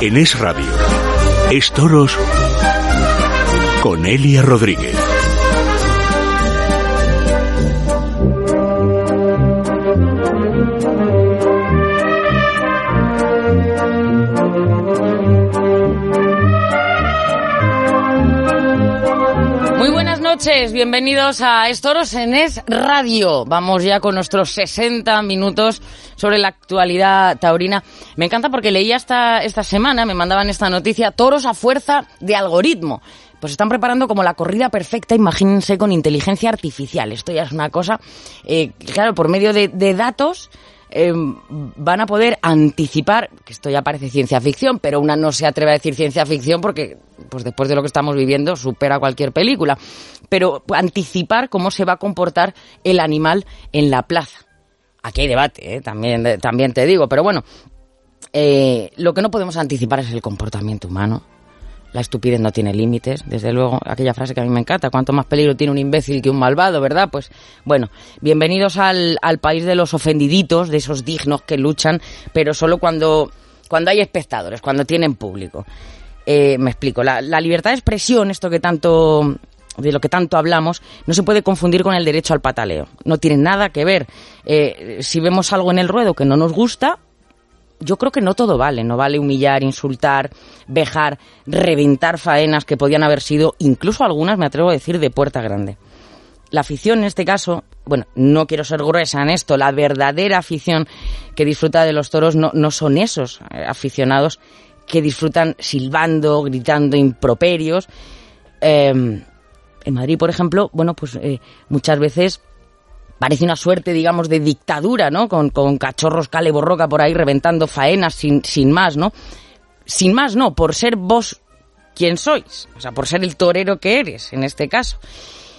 En Es Radio, Es Toros con Elia Rodríguez. Noches, bienvenidos a Estoros en Es Radio. Vamos ya con nuestros 60 minutos sobre la actualidad taurina. Me encanta porque leía esta, esta semana, me mandaban esta noticia, toros a fuerza de algoritmo. Pues están preparando como la corrida perfecta, imagínense, con inteligencia artificial. Esto ya es una cosa, eh, claro, por medio de, datos eh, van a poder anticipar, que esto ya parece ciencia ficción, pero una no se atreve a decir ciencia ficción porque, pues después de lo que estamos viviendo, supera cualquier película. Pero anticipar cómo se va a comportar el animal en la plaza. Aquí hay debate, ¿eh? también, también te digo, pero bueno, eh, lo que no podemos anticipar es el comportamiento humano. La estupidez no tiene límites, desde luego, aquella frase que a mí me encanta, cuánto más peligro tiene un imbécil que un malvado, ¿verdad? Pues bueno, bienvenidos al, al país de los ofendiditos, de esos dignos que luchan, pero solo cuando, cuando hay espectadores, cuando tienen público. Eh, me explico, la libertad de expresión, esto que tanto de lo que tanto hablamos, no se puede confundir con el derecho al pataleo. No tiene nada que ver. Eh, si vemos algo en el ruedo que no nos gusta, yo creo que no todo vale. No vale humillar, insultar, vejar, reventar faenas que podían haber sido, incluso algunas, me atrevo a decir, de puerta grande. La afición en este caso, bueno, no quiero ser gruesa en esto, la verdadera afición que disfruta de los toros no, son esos eh, aficionados que disfrutan silbando, gritando improperios. Eh, en Madrid, por ejemplo, bueno, pues eh, muchas veces parece una suerte, digamos, de dictadura, ¿no? Con, cachorros cale borroca por ahí reventando faenas sin, sin más, ¿no? Sin más, no, por ser vos quien sois, o sea, por ser el torero que eres, en este caso.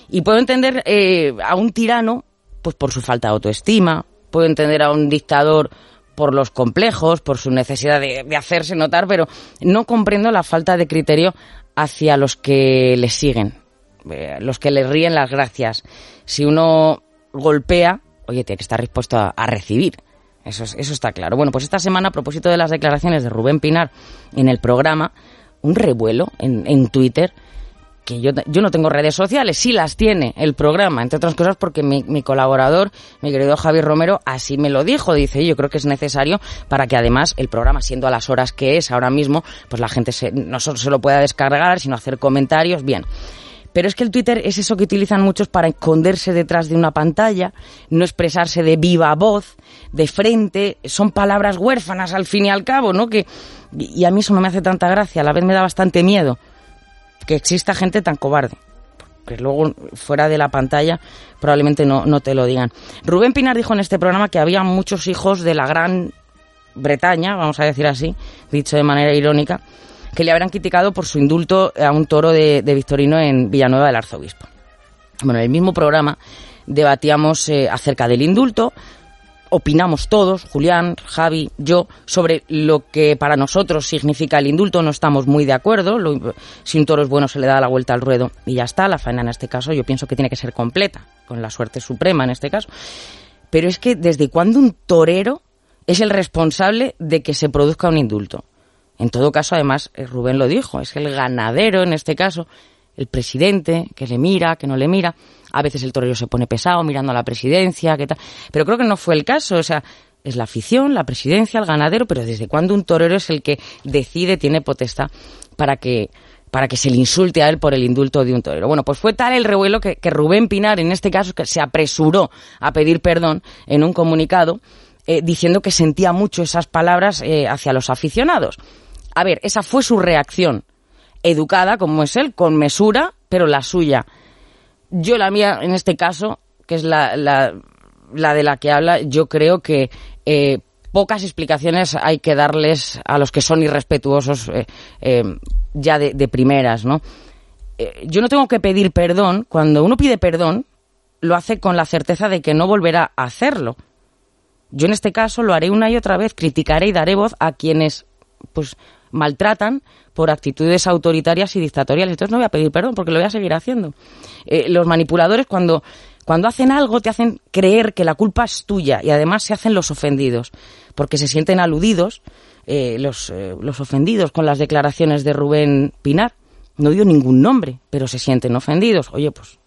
Y puedo entender eh, a un tirano, pues por su falta de autoestima, puedo entender a un dictador por los complejos, por su necesidad de hacerse notar, pero no comprendo la falta de criterio hacia los que le siguen, eh, los que le ríen las gracias. Si uno golpea, oye, tiene que estar dispuesto a, recibir. Eso, es- eso está claro. Bueno, pues esta semana, a propósito de las declaraciones de Rubén Pinar en el programa, un revuelo en, en Twitter, que yo, yo no tengo redes sociales, sí las tiene el programa, entre otras cosas porque mi, mi colaborador, mi querido Javier Romero, así me lo dijo, dice, yo creo que es necesario para que además el programa, siendo a las horas que es ahora mismo, pues la gente se, no solo se lo pueda descargar, sino hacer comentarios, bien. Pero es que el Twitter es eso que utilizan muchos para esconderse detrás de una pantalla, no expresarse de viva voz, de frente, son palabras huérfanas al fin y al cabo, ¿no? Que, y a mí eso no me hace tanta gracia, a la vez me da bastante miedo que exista gente tan cobarde. Que luego, fuera de la pantalla, probablemente no, no te lo digan. Rubén Pinar dijo en este programa que había muchos hijos de la Gran Bretaña, vamos a decir así, dicho de manera irónica, que le habrán criticado por su indulto a un toro de, Victorino en Villanueva del Arzobispo. Bueno, en el mismo programa debatíamos eh, acerca del indulto, opinamos todos, Julián, Javi, yo, sobre lo que para nosotros significa el indulto. No estamos muy de acuerdo. Si un toro es bueno, se le da la vuelta al ruedo y ya está. La faena en este caso yo pienso que tiene que ser completa, con la suerte suprema en este caso. Pero es que desde cuándo un torero es el responsable de que se produzca un indulto. En todo caso, además, eh, Rubén lo dijo, es el ganadero en este caso, el presidente, que le mira, que no le mira. A veces el torero se pone pesado mirando a la presidencia, que tal. Pero creo que no fue el caso, o sea, es la afición, la presidencia, el ganadero, pero ¿desde cuándo un torero es el que decide, tiene potestad para que para que se le insulte a él por el indulto de un torero. Bueno, pues fue tal el revuelo que, que Rubén Pinar, en este caso, que se apresuró a pedir perdón en un comunicado eh, diciendo que sentía mucho esas palabras eh, hacia los aficionados. A ver, esa fue su reacción, educada como es él, con mesura, pero la suya. Yo la mía, en este caso, que es la, de la que habla, yo creo que eh, pocas explicaciones hay que darles a los que son irrespetuosos eh, eh, ya de, de primeras, ¿no? Yo no tengo que pedir perdón. Cuando uno pide perdón, lo hace con la certeza de que no volverá a hacerlo. Yo en este caso lo haré una y otra vez, criticaré y daré voz a quienes pues maltratan por actitudes autoritarias y dictatoriales. Entonces no voy a pedir perdón porque lo voy a seguir haciendo. Eh, los manipuladores cuando Cuando hacen algo te hacen creer que la culpa es tuya y además se hacen los ofendidos, porque se sienten aludidos eh, los, eh, los ofendidos con las declaraciones de Rubén Pinar. No dio ningún nombre, pero se sienten ofendidos. Oye, pues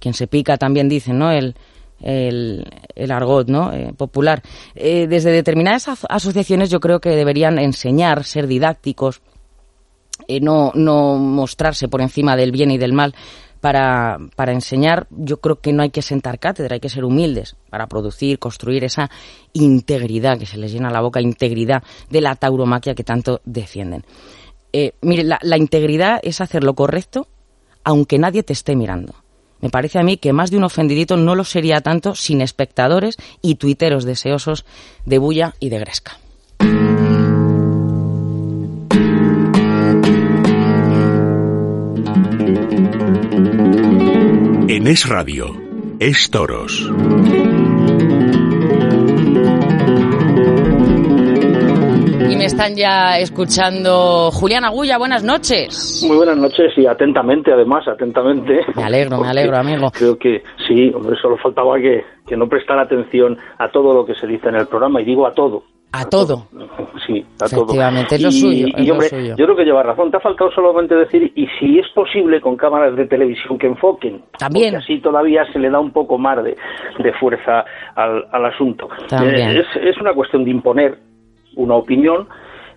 quien se pica también dicen, ¿no? El, el, el argot ¿no? Eh, popular. desde determinadas asociaciones yo creo que deberían enseñar, ser didácticos, no, no mostrarse por encima del bien y del mal, para, para enseñar, yo creo que no hay que sentar cátedra, hay que ser humildes para producir, construir esa integridad, que se les llena la boca, integridad de la tauromaquia que tanto defienden. Eh, mire, la integridad es hacer lo correcto aunque nadie te esté mirando. Me parece a mí que más de un ofendidito no lo sería tanto sin espectadores y tuiteros deseosos de bulla y de gresca. En Es Radio, Es Toros. Están ya escuchando Julián Agulla, buenas noches. Muy buenas noches y atentamente, además, atentamente. Me alegro, me alegro, amigo. Creo que sí, hombre, solo faltaba que, que no prestar atención a todo lo que se dice en el programa, y digo a todo, a todo. Sí, a Efectivamente, es lo suyo. Y, hombre, yo creo que lleva razón. Te ha faltado solamente decir, y si es posible con cámaras de televisión que enfoquen. También. Porque así todavía se le da un poco más de, de fuerza al, al asunto. También. Eh, es, es una cuestión de imponer una opinión.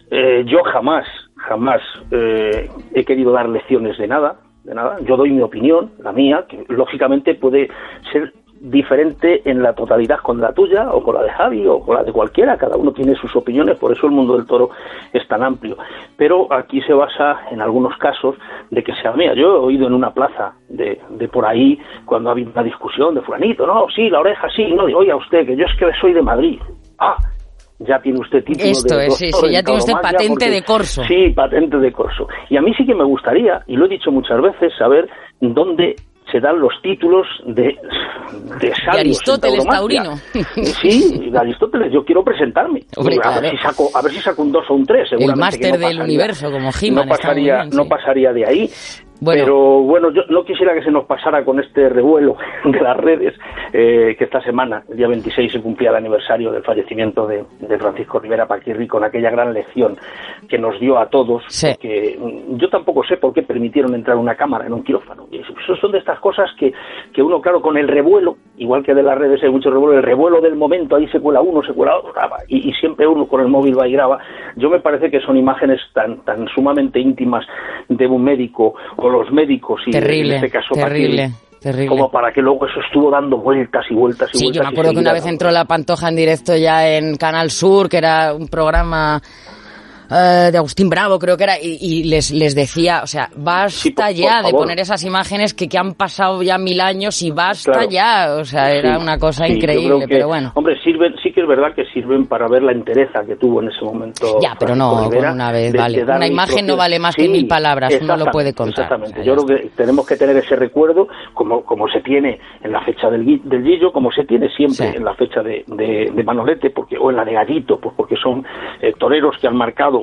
Eh, yo jamás, jamás eh, he querido dar lecciones de nada, de nada. Yo doy mi opinión, la mía, que lógicamente puede ser diferente en la totalidad con la tuya o con la de Javi o con la de cualquiera, cada uno tiene sus opiniones, por eso el mundo del toro es tan amplio. Pero aquí se basa en algunos casos de que sea mía. Yo he oído en una plaza de, de por ahí cuando ha habido una discusión de fulanito, no, sí, la oreja sí, no, oiga usted que yo es que soy de Madrid. Ah, ya tiene usted título Esto de es, sí, sí, ya tiene usted patente porque, de corso. Sí, patente de corso. Y a mí sí que me gustaría, y lo he dicho muchas veces, saber dónde se dan los títulos de, de sabios De Aristóteles Taurino. Sí, de Aristóteles. Yo quiero presentarme. Hombre, a, claro. ver si saco, a ver si saco un 2 o un 3. El máster no del universo, como He-Man. No pasaría, bien, no sí. pasaría de ahí. Bueno. Pero bueno, yo no quisiera que se nos pasara con este revuelo de las redes, eh, que esta semana, el día 26, se cumplía el aniversario del fallecimiento de, de Francisco Rivera Paquirri con aquella gran lección que nos dio a todos. Sí. Porque mm, yo tampoco sé por qué permitieron entrar una cámara en un quirófano. Eso son de estas cosas que, que uno, claro, con el revuelo, igual que de las redes hay mucho revuelo, el revuelo del momento, ahí se cuela uno, se cuela otro, y, y siempre uno con el móvil va y graba. Yo me parece que son imágenes tan, tan sumamente íntimas de un médico los médicos y Terrible, en este caso terrible, terrible. como para que luego eso estuvo dando vueltas y vueltas y Sí, vueltas. yo me acuerdo que una vez entró la Pantoja en directo ya en Canal Sur, que era un programa eh, de Agustín Bravo, creo que era, y, y les, les decía, o sea, basta Sí, por- por ya de poner esas imágenes que, que han pasado ya mil años y basta Claro. ya, o sea, era Sí, una cosa sí, increíble, que, pero bueno. Hombre, sirven, sí que es verdad que sirven para ver la entereza que tuvo en ese momento. Ya, pero no, con una vez, de- vale. de Una imagen no vale más que mil palabras, uno lo puede contar, Exactamente, o sea, yo creo que tenemos que tener ese recuerdo como, como se tiene en la fecha del, del Guillo, como se tiene siempre en la fecha de, de, de Manolete, porque, o en la de Gallito, pues porque son eh, toreros que han marcado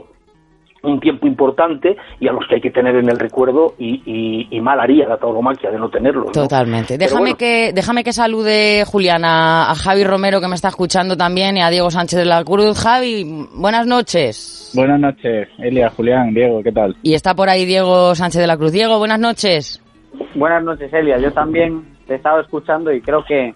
un tiempo importante y a los que hay que tener en el recuerdo y, y, y mal haría la tauromaquia de no tenerlos. ¿no? Totalmente. Déjame bueno. que déjame que salude Julián a, a Javi Romero que me está escuchando también y a Diego Sánchez de la Cruz. Javi, buenas noches. Buenas noches, Elia, Julián, Diego, ¿qué tal? Y está por ahí Diego Sánchez de la Cruz. Diego, buenas noches. Buenas noches, Elia. Yo también te he estado escuchando y creo que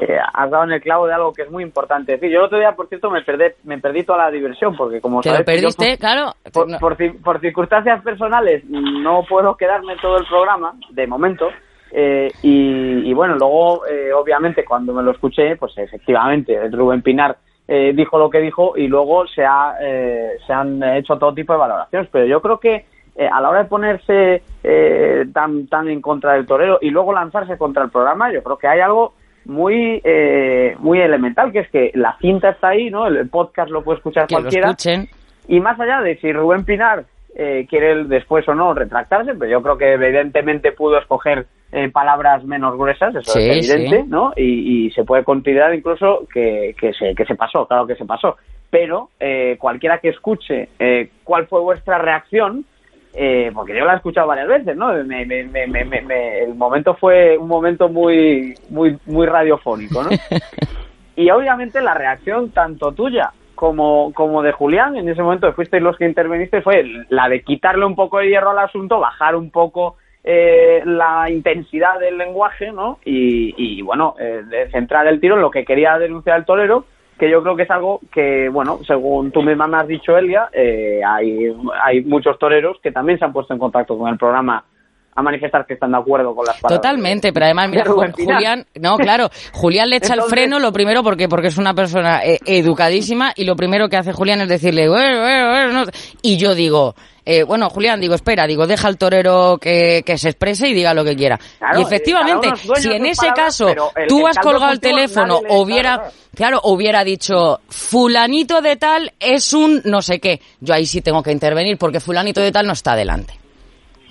eh, has dado en el clavo de algo que es muy importante decir. Yo el otro día, por cierto, me perdí, me perdí toda la diversión porque como Te lo sabes, yo perdiste, claro. por, No- por, cir- por circunstancias personales no puedo quedarme todo el programa, de momento. Eh, y, y bueno, luego, eh, obviamente, cuando me lo escuché, pues efectivamente, Rubén Pinar eh, dijo lo que dijo y luego se, ha, eh, se han hecho todo tipo de valoraciones. Pero yo creo que eh, a la hora de ponerse eh, tan, tan en contra del torero y luego lanzarse contra el programa, yo creo que hay algo muy eh, muy elemental, que es que la cinta está ahí, ¿no? El, podcast lo puede escuchar que lo cualquiera. escuchen. Y más allá de si Rubén Pinar eh, quiere después o no retractarse, pero yo creo que evidentemente pudo escoger eh, palabras menos gruesas, eso Sí, es evidente, sí. ¿no? Y, y se puede considerar incluso que, que, se, que se pasó, claro que se pasó. Pero eh, cualquiera que escuche eh, cuál fue vuestra reacción, eh, porque yo la he escuchado varias veces, ¿no? Me, me, me, me, el momento fue un momento muy, muy, muy radiofónico, ¿no? y obviamente la reacción tanto tuya como, como de Julián, en ese momento que fuisteis los que interveniste, fue la de quitarle un poco de hierro al asunto, bajar un poco eh, la intensidad del lenguaje, ¿no? Y, y bueno, eh, de centrar el tiro en lo que quería denunciar el torero, que yo creo que es algo que, bueno, según tú misma me has dicho, Elia, eh, hay, hay muchos toreros que también se han puesto en contacto con el programa a manifestar que están de acuerdo con las palabras. Totalmente, pero además, mira, Julián, no, claro, Julián le echa el freno, lo primero porque porque es una persona eh, educadísima y lo primero que hace Julián es decirle, bueno, bueno, bueno, y yo digo, eh, bueno, Julián, digo, espera, digo, deja al torero que, que se exprese y diga lo que quiera. y efectivamente, si en ese caso tú has colgado el teléfono o hubiera, claro, hubiera dicho, fulanito de tal es un no sé qué, yo ahí sí tengo que intervenir porque fulanito de tal no está adelante.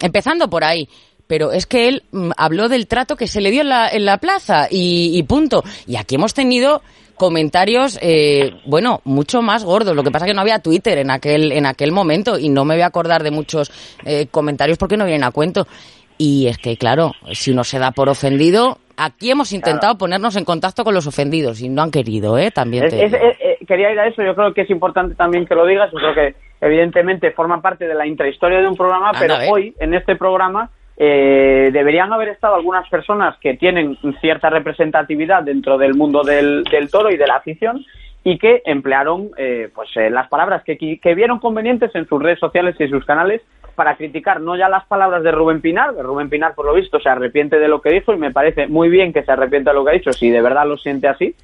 Empezando por ahí. Pero es que él mm, habló del trato que se le dio en la, en la plaza y, punto. Y aquí hemos tenido comentarios, eh, bueno, mucho más gordos. Lo que pasa es que no había Twitter en aquel, en aquel momento y no me voy a acordar de muchos eh, comentarios porque no vienen a cuento. Y es que, claro, si uno se da por ofendido, aquí hemos intentado ponernos en contacto con los ofendidos y no han querido, ¿eh? También eh, quería ir a eso, yo creo que es importante también que lo digas, yo creo que evidentemente forma parte de la intrahistoria de un programa, pero hoy en este programa eh, deberían haber estado algunas personas que tienen cierta representatividad dentro del mundo del, toro y de la afición y que emplearon eh, pues eh, las palabras que, que, vieron convenientes en sus redes sociales y sus canales para criticar no ya las palabras de Rubén Pinar, que Rubén Pinar por lo visto se arrepiente de lo que dijo y me parece muy bien que se arrepienta de lo que ha dicho si de verdad lo siente así,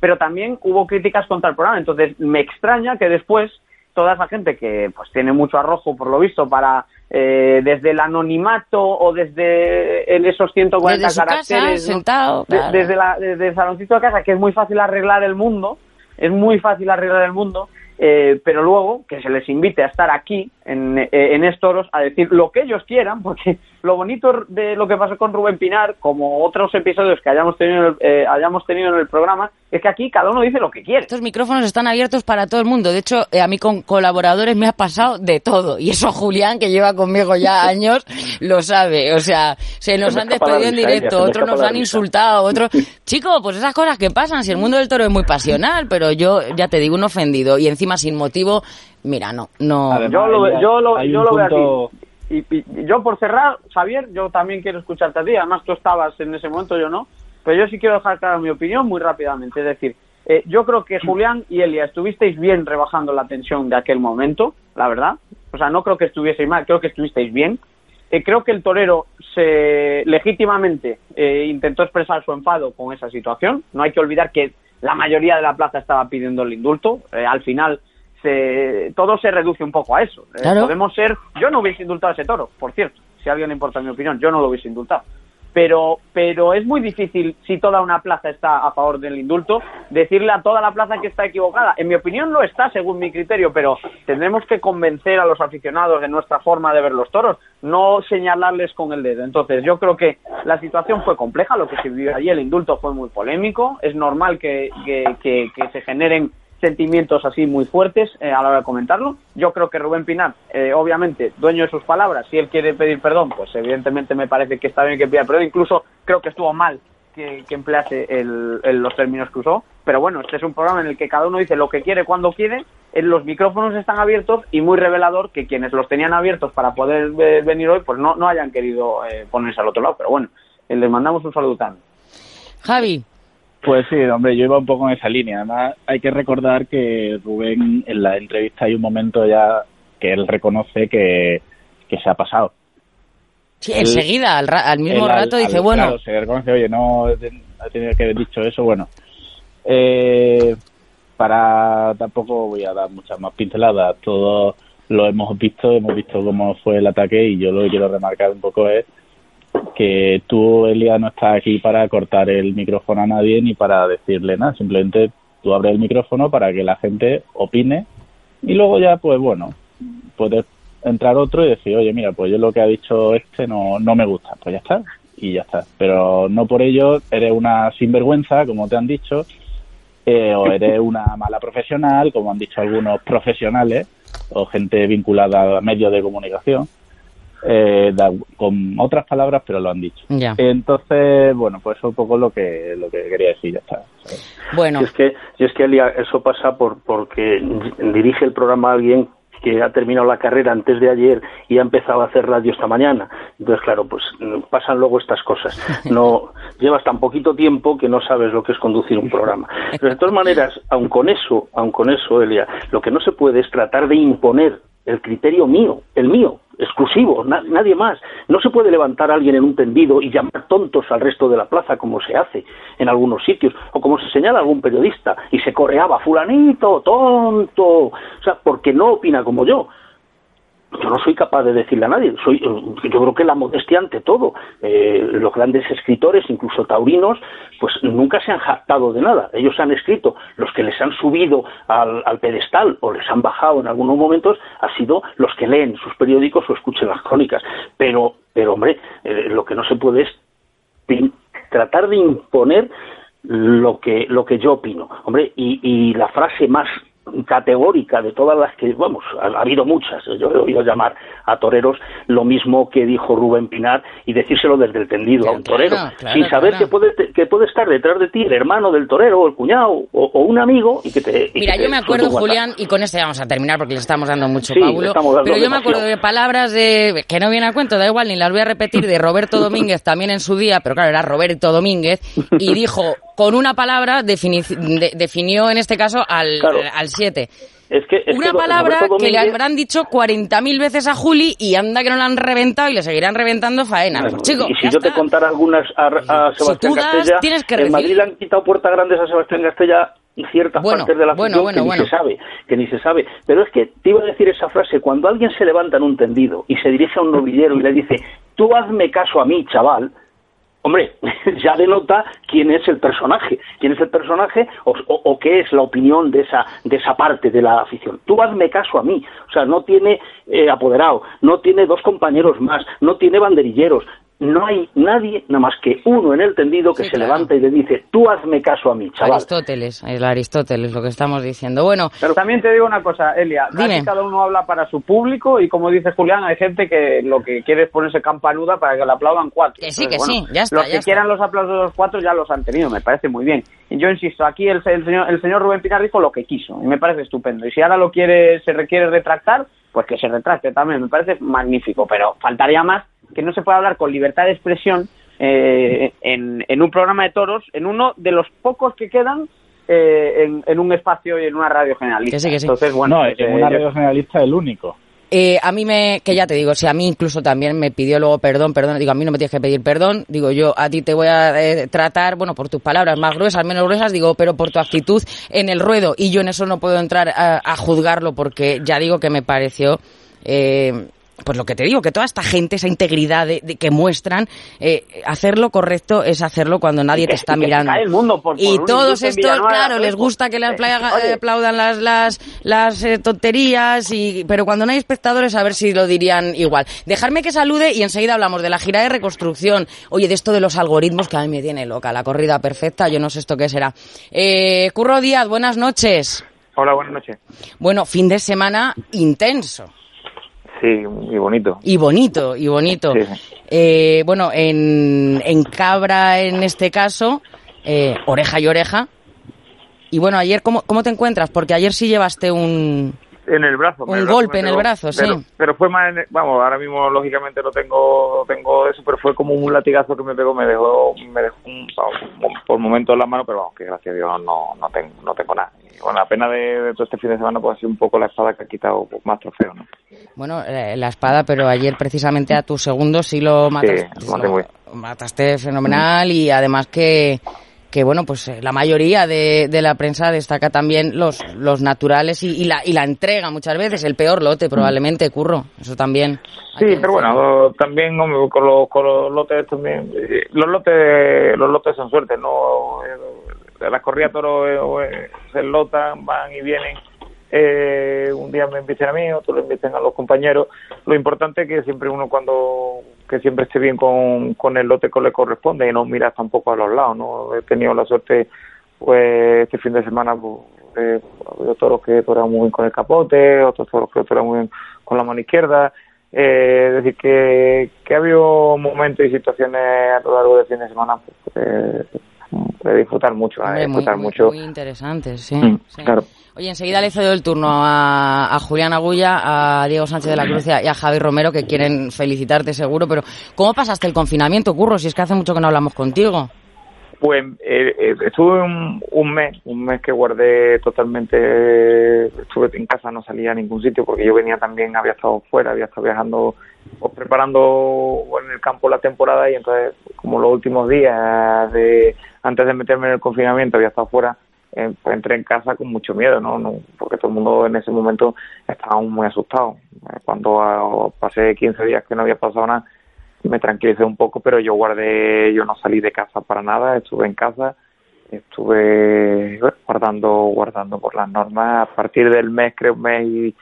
pero también hubo críticas contra el programa, entonces me extraña que después toda esa gente que pues tiene mucho arrojo por lo visto para eh, desde el anonimato o desde en esos 140 caracteres sentado, desde, la, desde el saloncito de casa que es muy fácil arreglar el mundo es muy fácil arreglar el mundo eh, pero luego que se les invite a estar aquí en, eh, en Estoros a decir lo que ellos quieran, porque lo bonito de lo que pasó con Rubén Pinar, como otros episodios que hayamos tenido, eh, hayamos tenido en el programa, es que aquí cada uno dice lo que quiere. Estos micrófonos están abiertos para todo el mundo. De hecho, a mí con colaboradores me ha pasado de todo. Y eso Julián, que lleva conmigo ya años, lo sabe. O sea, se nos han despedido en directo, otros nos han insultado, otros... Chico, pues esas cosas que pasan. Si el mundo del toro es muy pasional, pero yo, ya te digo, un ofendido. Y encima sin motivo, mira, no, no. yo lo, yo lo, yo lo veo así. Y, yo por cerrar, Javier, yo también quiero escucharte a ti. Además, tú estabas en ese momento, yo no. Pero yo sí quiero dejar clara mi opinión muy rápidamente. Es decir, eh, yo creo que Julián y Elia estuvisteis bien rebajando la tensión de aquel momento, la verdad. O sea, no creo que estuvieseis mal, creo que estuvisteis bien. Eh, creo que el torero se legítimamente eh, intentó expresar su enfado con esa situación. No hay que olvidar que la mayoría de la plaza estaba pidiendo el indulto. al final todo se reduce un poco a eso. Eh, podemos ser, yo no hubiese indultado a ese toro, por cierto, si a alguien le importa mi opinión, yo no lo hubiese indultado. Pero, pero es muy difícil, si toda una plaza está a favor del indulto, decirle a toda la plaza que está equivocada. En mi opinión lo está, según mi criterio, pero tendremos que convencer a los aficionados de nuestra forma de ver los toros, no señalarles con el dedo. Entonces, yo creo que la situación fue compleja, lo que se vivió allí, el indulto fue muy polémico, es normal que, que se generen sentimientos así muy fuertes eh, a la hora de comentarlo. Yo creo que Rubén Pinar, eh, obviamente, dueño de sus palabras, si él quiere pedir perdón, pues evidentemente me parece que está bien que pida perdón. Incluso creo que estuvo mal que, emplease los términos que usó. Pero bueno, este es un programa en el que cada uno dice lo que quiere cuando quiere. los micrófonos están abiertos y muy revelador que quienes los tenían abiertos para poder eh, venir hoy, pues no, no hayan querido ponerse al otro lado. Pero bueno, les mandamos un saludo también. Javi, pues sí, hombre, yo iba un poco en esa línea. Además, hay que recordar que Rubén en la entrevista hay un momento ya que él reconoce que, se ha pasado. Sí, enseguida, al, mismo rato, dice, bueno... Claro, se reconoce, oye, no ha tenido que haber dicho eso, bueno. Eh, para tampoco voy a dar muchas más pinceladas, todos lo hemos visto, hemos visto cómo fue el ataque y yo lo que quiero remarcar un poco es que tú, Elia, no estás aquí para cortar el micrófono a nadie ni para decirle nada, simplemente tú abres el micrófono para que la gente opine y luego ya, pues bueno, puedes entrar otro y decir, oye, mira, pues yo lo que ha dicho este no, no me gusta, pues ya está, y ya está. Pero no por ello eres una sinvergüenza, como te han dicho, eh, o eres una mala profesional, como han dicho algunos profesionales o gente vinculada a medios de comunicación eh, con otras palabras, pero lo han dicho. Entonces, bueno, pues eso es un poco lo que, lo que quería decir, ya está. Bueno. es que, es que eso pasa por porque dirige el programa alguien que ha terminado la carrera antes de ayer y ha empezado a hacer radio esta mañana. Entonces, claro, pues pasan luego estas cosas. No llevas tan poquito tiempo que no sabes lo que es conducir un programa. Pero de todas maneras, aun con eso, aun con eso, Elia, lo que no se puede es tratar de imponer el criterio mío, el mío, exclusivo, nadie más. No se puede levantar alguien en un tendido y llamar tontos al resto de la plaza como se hace en algunos sitios o como se señala algún periodista y se correaba fulanito, tonto, o sea, porque no opina como yo yo no soy capaz de decirle a nadie. Soy, yo creo que la modestia ante todo. Eh, los grandes escritores, incluso taurinos, pues nunca se han jactado de nada. Ellos han escrito, los que les han subido al, pedestal o les han bajado en algunos momentos, ha sido los que leen sus periódicos o escuchen las crónicas. Pero, pero hombre, eh, lo que no se puede es tratar de imponer lo que lo que yo opino hombre y, y la frase más categórica de todas las que, vamos, ha, habido muchas, yo he oído llamar a toreros lo mismo que dijo Rubén Pinar y decírselo desde el tendido a un torero, sin saber que, puede, que puede estar detrás de ti el hermano del torero, o el cuñado, o, un amigo y que te... Mira, yo me acuerdo, Julián, y con este vamos a terminar porque le estamos dando mucho sí, pero yo me acuerdo de palabras de, que no viene a cuento, da igual, ni las voy a repetir, de Roberto Domínguez también en su día, pero claro, era Roberto Domínguez, y dijo, con una palabra definió en este caso al, al 7. Es que, una palabra que le habrán dicho 40.000 veces a Juli y anda que no la han reventado y le seguirán reventando faena. y si yo te contara algunas a, Sebastián Castella, en Madrid le han quitado puertas grandes a Sebastián Castella ciertas partes de la bueno, que ni se sabe, que ni se sabe. Pero es que te iba a decir esa frase, cuando alguien se levanta en un tendido y se dirige a un novillero y le dice, tú hazme caso a mí, chaval, hombre, ya denota quién es el personaje, quién es el personaje o, qué es la opinión de esa, de esa parte de la afición. Tú hazme caso a mí, o sea, no tiene eh, apoderado, no tiene dos compañeros más, no tiene banderilleros, no hay nadie, nada más que uno en el tendido que se levanta y le dice, tú hazme caso a mí, chaval. Aristóteles, el Aristóteles, lo que estamos diciendo. Bueno. Pero también te digo una cosa, Elia, cada uno habla para su público y como dice Julián, hay gente que lo que quiere es ponerse campanuda para que le aplaudan cuatro. Que sí, que sí, ya está. Los que quieran los aplausos de los cuatro ya los han tenido, me parece muy bien. Y yo insisto, aquí el, señor, el señor Rubén Pinar dijo lo que quiso y me parece estupendo. Y si ahora lo quiere, se requiere retractar, pues que se retracte también, me parece magnífico, pero faltaría más que no se puede hablar con libertad de expresión eh, en, un programa de toros, en uno de los pocos que quedan eh, en, un espacio y en una radio generalista. Entonces, bueno, no, pues, en una eh, radio generalista el único. a mí me, que ya te digo, si a mí incluso también me pidió luego perdón, perdón, digo, a mí no me tienes que pedir perdón, digo, yo a ti te voy a tratar, bueno, por tus palabras más gruesas, menos gruesas, digo, pero por tu actitud en el ruedo, y yo en eso no puedo entrar a, juzgarlo porque ya digo que me pareció eh, pues lo que te digo, que toda esta gente, esa integridad de, que muestran, eh, hacerlo correcto es hacerlo cuando nadie te está mirando. y todos estos, claro, les gusta que les aplaudan las, las, las eh, tonterías, y, pero cuando no hay espectadores, a ver si lo dirían igual. Dejarme que salude y enseguida hablamos de la gira de reconstrucción. Oye, de esto de los algoritmos que a mí me tiene loca, la corrida perfecta, yo no sé esto qué será. Eh, Curro Díaz, buenas noches. Hola, buenas noches. Bueno, fin de semana intenso. Sí, y bonito. Y bonito, y bonito. Eh, bueno, en, en Cabra, en este caso, eh, oreja y oreja. Y bueno, ayer, ¿cómo, ¿cómo te encuentras? Porque ayer sí llevaste un, en el brazo. Un golpe en el brazo, sí. Pero, fue más, vamos, ahora mismo lógicamente lo tengo, tengo eso, pero fue como un latigazo que me pegó, me dejó, me dejó un, por momentos en la mano, pero vamos, que gracias a Dios no, no tengo, no tengo nada. Y bueno, la pena de, todo este fin de semana pues ha sido un poco la espada que ha quitado más trofeo, ¿no? Bueno, eh, la espada, pero ayer precisamente a tu segundo sí lo mataste. Sí, lo mataste fenomenal y además que que bueno, pues eh, la mayoría de, de, la prensa destaca también los, los naturales y, la, y la entrega muchas veces, el peor lote probablemente, Curro, eso también. Sí, pero bueno, también con, los, con los lotes también, eh, los lotes, los lotes son suerte, ¿no? Eh, las corridas toros se lotan, van y vienen eh, un día me inviten a mí, otro lo inviten a los compañeros. Lo importante es que siempre uno cuando que siempre esté bien con, con el lote que le corresponde y no miras tampoco a los lados, ¿no? He tenido la suerte, pues, este fin de semana, pues, eh, toros que torean muy bien con el capote, otros toros que torean muy bien con la mano izquierda, Eh, es decir, que, que ha habido momentos y situaciones a lo largo del fin de semana pues, eh, de disfrutar mucho, Hombre, muy, disfrutar muy- mucho. muy interesantes, sí, Mm, sí. claro. Oye, enseguida le cedo el turno a, a Julián Agulla, a Diego Sánchez de la Cruz y a Javi Romero, que quieren felicitarte seguro, pero ¿cómo pasaste el confinamiento, Curro? Si es que hace mucho que no hablamos contigo. Pues eh, eh, estuve un, un mes, un mes que guardé totalmente, estuve en casa, no salía a ningún sitio porque yo venía también, había estado fuera, había estado viajando, pues, preparando en el campo la temporada y entonces como los últimos días de antes de meterme en el confinamiento había estado fuera, entré en casa con mucho miedo, ¿no? No, Porque todo el mundo en ese momento estaba muy asustado. Eh, Cuando ah, pasé 15 días que no había pasado nada, me tranquilicé un poco, pero yo guardé, yo no salí de casa para nada, estuve en casa, estuve guardando, guardando por las normas. A partir del mes, creo, mes y,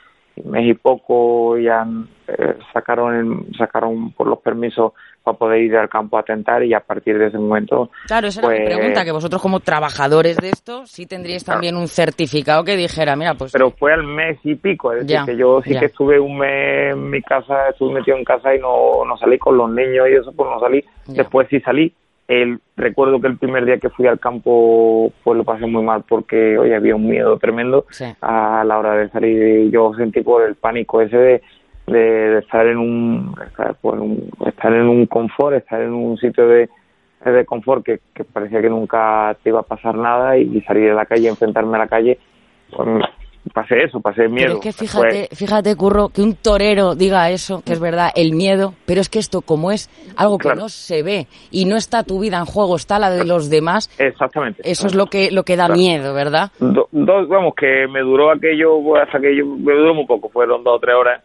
mes y poco, ya eh, sacaron, sacaron por los permisos para poder ir al campo a tentar y a partir de ese momento, Claro, esa era mi Pues- pregunta, que vosotros como trabajadores de esto, sí tendríais también un certificado que dijera, mira, pues... pero fue al mes y pico, es decir, Ya, que yo sí ya. que estuve un mes en mi casa, estuve metido en casa y no, no salí con los niños y eso, pues no salí. Ya. Después sí salí. El, recuerdo que el primer día que fui al campo, pues lo pasé muy mal porque, oye, había un miedo tremendo Sí. a la hora de salir. y Yo sentí por el pánico ese de, de, de estar en un, estar, pues, un- estar en un confort, estar en un sitio de, de confort que, que parecía que nunca te iba a pasar nada y, salir de la calle, enfrentarme a la calle, pues pasé eso, pasé miedo. Pero es que fíjate, fíjate, Curro, que un torero diga eso, que es verdad, el miedo, pero es que esto como es algo que Claro. no se ve y no está tu vida en juego, está la de los demás, Exactamente. eso es lo que, lo que da Claro. miedo, ¿verdad? Do- dos, vamos, que me duró aquello, pues, hasta que yo, me duró muy poco, fueron dos o tres horas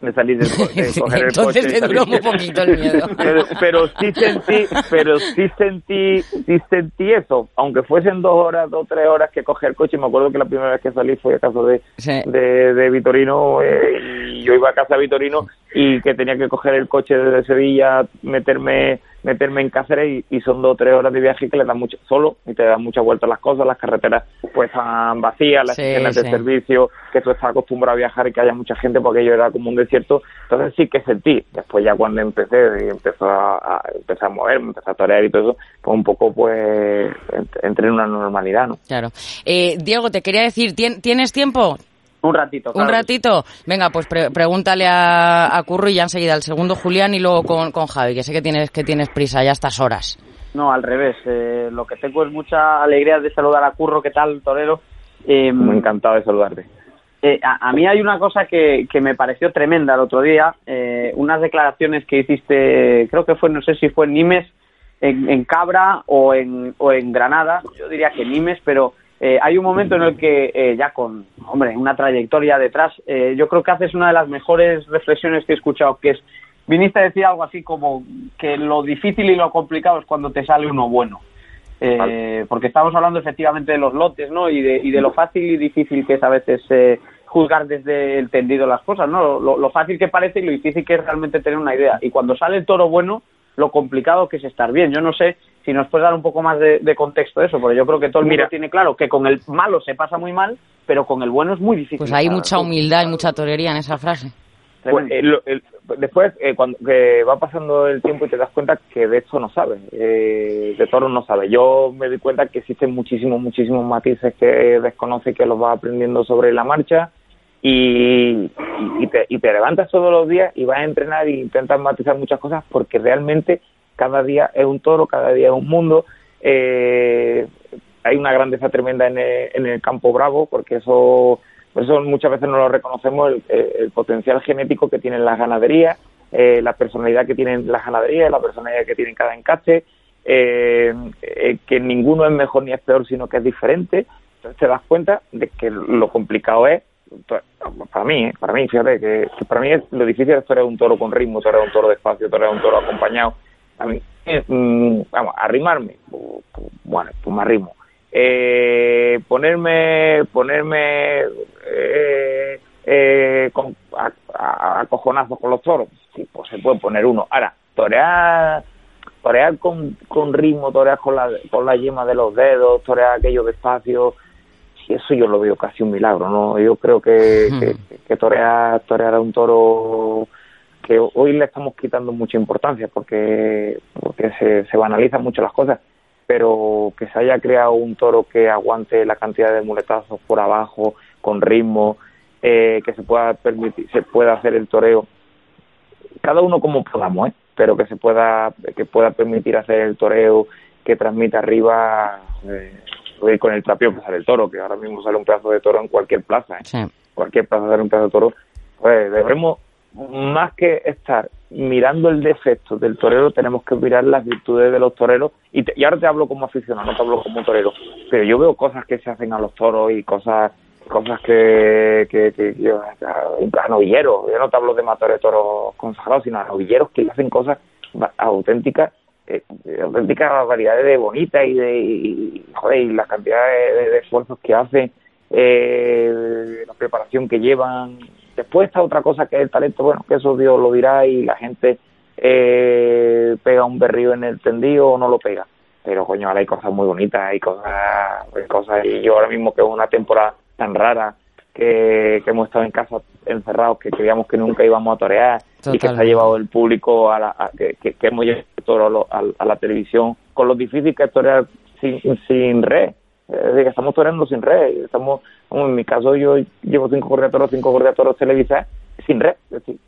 de salir del de coger el Entonces coche te duró muy poquito el miedo. Pero, pero sí sentí, pero sí sentí, sí sentí eso, aunque fuesen dos horas, dos o tres horas que cogí el coche, me acuerdo que la primera vez que salí fue a casa de, Sí. de, de Vitorino, eh, y yo iba a casa de Vitorino y que tenía que coger el coche desde Sevilla, meterme meterme en Cáceres y, y son dos o tres horas de viaje que le dan mucho solo y te dan muchas vueltas las cosas, las carreteras pues están vacías, las Sí, estaciones de servicio, que tú estás acostumbrado a viajar y que haya mucha gente porque yo era como un desierto, entonces sí que sentí, después ya cuando empecé y empezó a, a, empecé a moverme, empecé a torear y todo eso, pues un poco pues ent- entré en una normalidad, ¿no? Claro. Eh, Diego, te quería decir, ¿tien- ¿tienes tiempo? Un ratito. Un claro ratito. Venga, pues pre- pregúntale a, a Curro y ya enseguida el segundo Julián y luego con, con Javi, que sé que tienes que tienes prisa ya a estas horas. No, al revés. eh, lo que tengo es mucha alegría de saludar a Curro. ¿Qué tal, Torero? Eh, Muy encantado de saludarte. Eh, a, a mí hay una cosa que, que me pareció tremenda el otro día, eh, unas declaraciones que hiciste, creo que fue, no sé si fue en Nimes, en, en Cabra o en, o en Granada, yo diría que Nimes, pero eh, hay un momento en el que eh, ya con, hombre, una trayectoria detrás, eh, yo creo que haces una de las mejores reflexiones que he escuchado, que es, viniste a decir algo así como que lo difícil y lo complicado es cuando te sale uno bueno. Eh, porque estamos hablando efectivamente de los lotes, ¿no? Y de, y de lo fácil y difícil que es a veces eh, juzgar desde el tendido las cosas, ¿no? Lo, lo fácil que parece y lo difícil que es realmente tener una idea. Y cuando sale el toro bueno, lo complicado que es estar bien. Yo no sé si nos puedes dar un poco más de, de contexto de eso, porque yo creo que todo el mundo Mira. tiene claro que con el malo se pasa muy mal, pero con el bueno es muy difícil. Pues hay mucha humildad y mucha torería en esa frase. Pues, tremendo. eh, el- después, eh, cuando que va pasando el tiempo y te das cuenta que de esto no sabes, eh, de toros no sabes. Yo me doy cuenta que existen muchísimos, muchísimos matices que desconoce y que los vas aprendiendo sobre la marcha y, y, y te, y te levantas todos los días y vas a entrenar e intentas matizar muchas cosas porque realmente cada día es un toro, cada día es un mundo. Eh, hay una grandeza tremenda en el, en el campo bravo porque eso eso muchas veces no lo reconocemos el, potencial genético que tienen las ganaderías, eh, la personalidad que tienen las ganaderías, la personalidad que tienen cada encaste, eh, eh, que ninguno es mejor ni es peor, sino que es diferente. Entonces te das cuenta de que lo complicado es, para mí, eh, para mí, fíjate que, para mí lo difícil es torear un toro con ritmo, torear un toro despacio, torear un toro acompañado. A mí, mm, vamos, arrimarme, bueno, pues me arrimo. Eh, ponerme ponerme eh, eh, con, a, a- a cojonazos con los toros. Sí pues se puede poner uno. Ahora torear torear con, con ritmo torear con la con la yema de los dedos torear aquello despacio sí eso yo lo veo casi un milagro no yo creo que, que, que torear torear a un toro que hoy le estamos quitando mucha importancia porque, porque se, se banalizan mucho las cosas, pero que se haya creado un toro que aguante la cantidad de muletazos por abajo, con ritmo, eh, que se pueda permitir, se pueda hacer el toreo, cada uno como podamos, ¿eh? pero que se pueda, que pueda permitir hacer el toreo, que transmita arriba eh, con el trapio que sale el toro, que ahora mismo sale un pedazo de toro en cualquier plaza, ¿eh? cualquier plaza sale un pedazo de toro, pues debemos más que estar mirando el defecto del torero, tenemos que mirar las virtudes de los toreros. Y, y ahora te hablo como aficionado, no te hablo como torero. Pero yo veo cosas que se hacen a los toros y cosas cosas que, que, que, yo, a novilleros, yo no te hablo de matores de toros consagrados, sino a novilleros que hacen cosas auténticas, eh, auténticas variedades de bonitas y de, y, joder, y la cantidad de, de esfuerzos que hacen, eh, la preparación que llevan, Después está otra cosa que es el talento, bueno, que eso Dios lo dirá y la gente eh, pega un berrío en el tendido o no lo pega. Pero coño, ahora hay cosas muy bonitas, hay cosas, hay cosas, y yo ahora mismo que es una temporada tan rara que, hemos estado en casa encerrados que creíamos que nunca íbamos a torear y que se ha llevado el público a, la, que, que, hemos llevado a, a, la televisión con lo difícil que es torear sin, sin red es decir, que estamos toreando sin red. Estamos, en mi caso, yo llevo cinco correatoros, cinco correatoros televisados sin red. Es decir,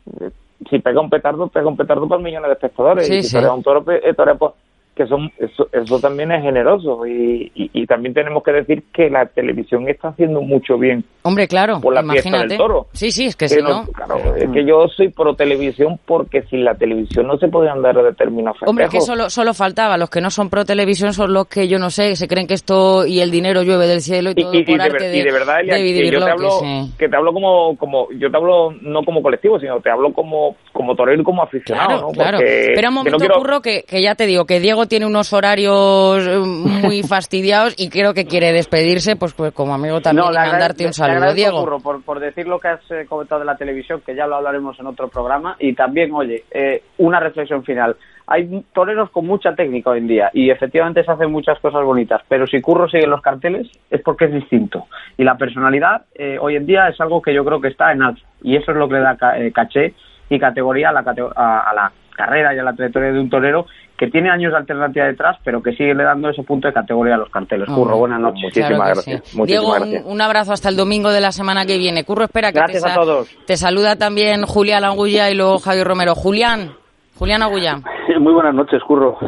si pega un petardo, pega un petardo para millones de espectadores. y si torea un toro, eh, torea pues, que son eso, eso también es generoso y, y, también tenemos que decir que la televisión está haciendo mucho bien hombre claro por la imagínate. del toro sí sí es que, si no, claro es que yo soy pro televisión porque sin la televisión no se podían dar determinados festejos. hombre que solo solo faltaba los que no son pro televisión son los que yo no sé se creen que esto y el dinero llueve del cielo y todo y, por arte de, y de verdad que yo te hablo que, te hablo como como yo te hablo no como colectivo sino te hablo como como torero y como aficionado claro, ¿no? claro. pero un momento ocurro que, que ya te digo que Diego tiene unos horarios eh, muy fastidiados y creo que quiere despedirse, pues, pues como amigo también y mandarte un saludo, Diego. por, por decir lo que has eh, comentado de la televisión, que ya lo hablaremos en otro programa, y también, oye, eh, una reflexión final. Hay toreros con mucha técnica hoy en día y efectivamente se hacen muchas cosas bonitas, pero si Curro sigue los carteles es porque es distinto. Y la personalidad hoy en día es algo que yo creo que está en alto y eso es lo que le da caché y categoría a la, a la carrera y a la trayectoria de un torero que tiene años de alternativa detrás, pero que sigue le dando ese punto de categoría a los carteles. Curro, buenas noches. Muchísimas gracias. Diego, Un, abrazo hasta el domingo de la semana que viene. Curro, espera que gracias te, a todos. te saluda también Julián Agulla y luego Javier Romero. Julián, Julián Agulla. Muy buenas noches, Curro.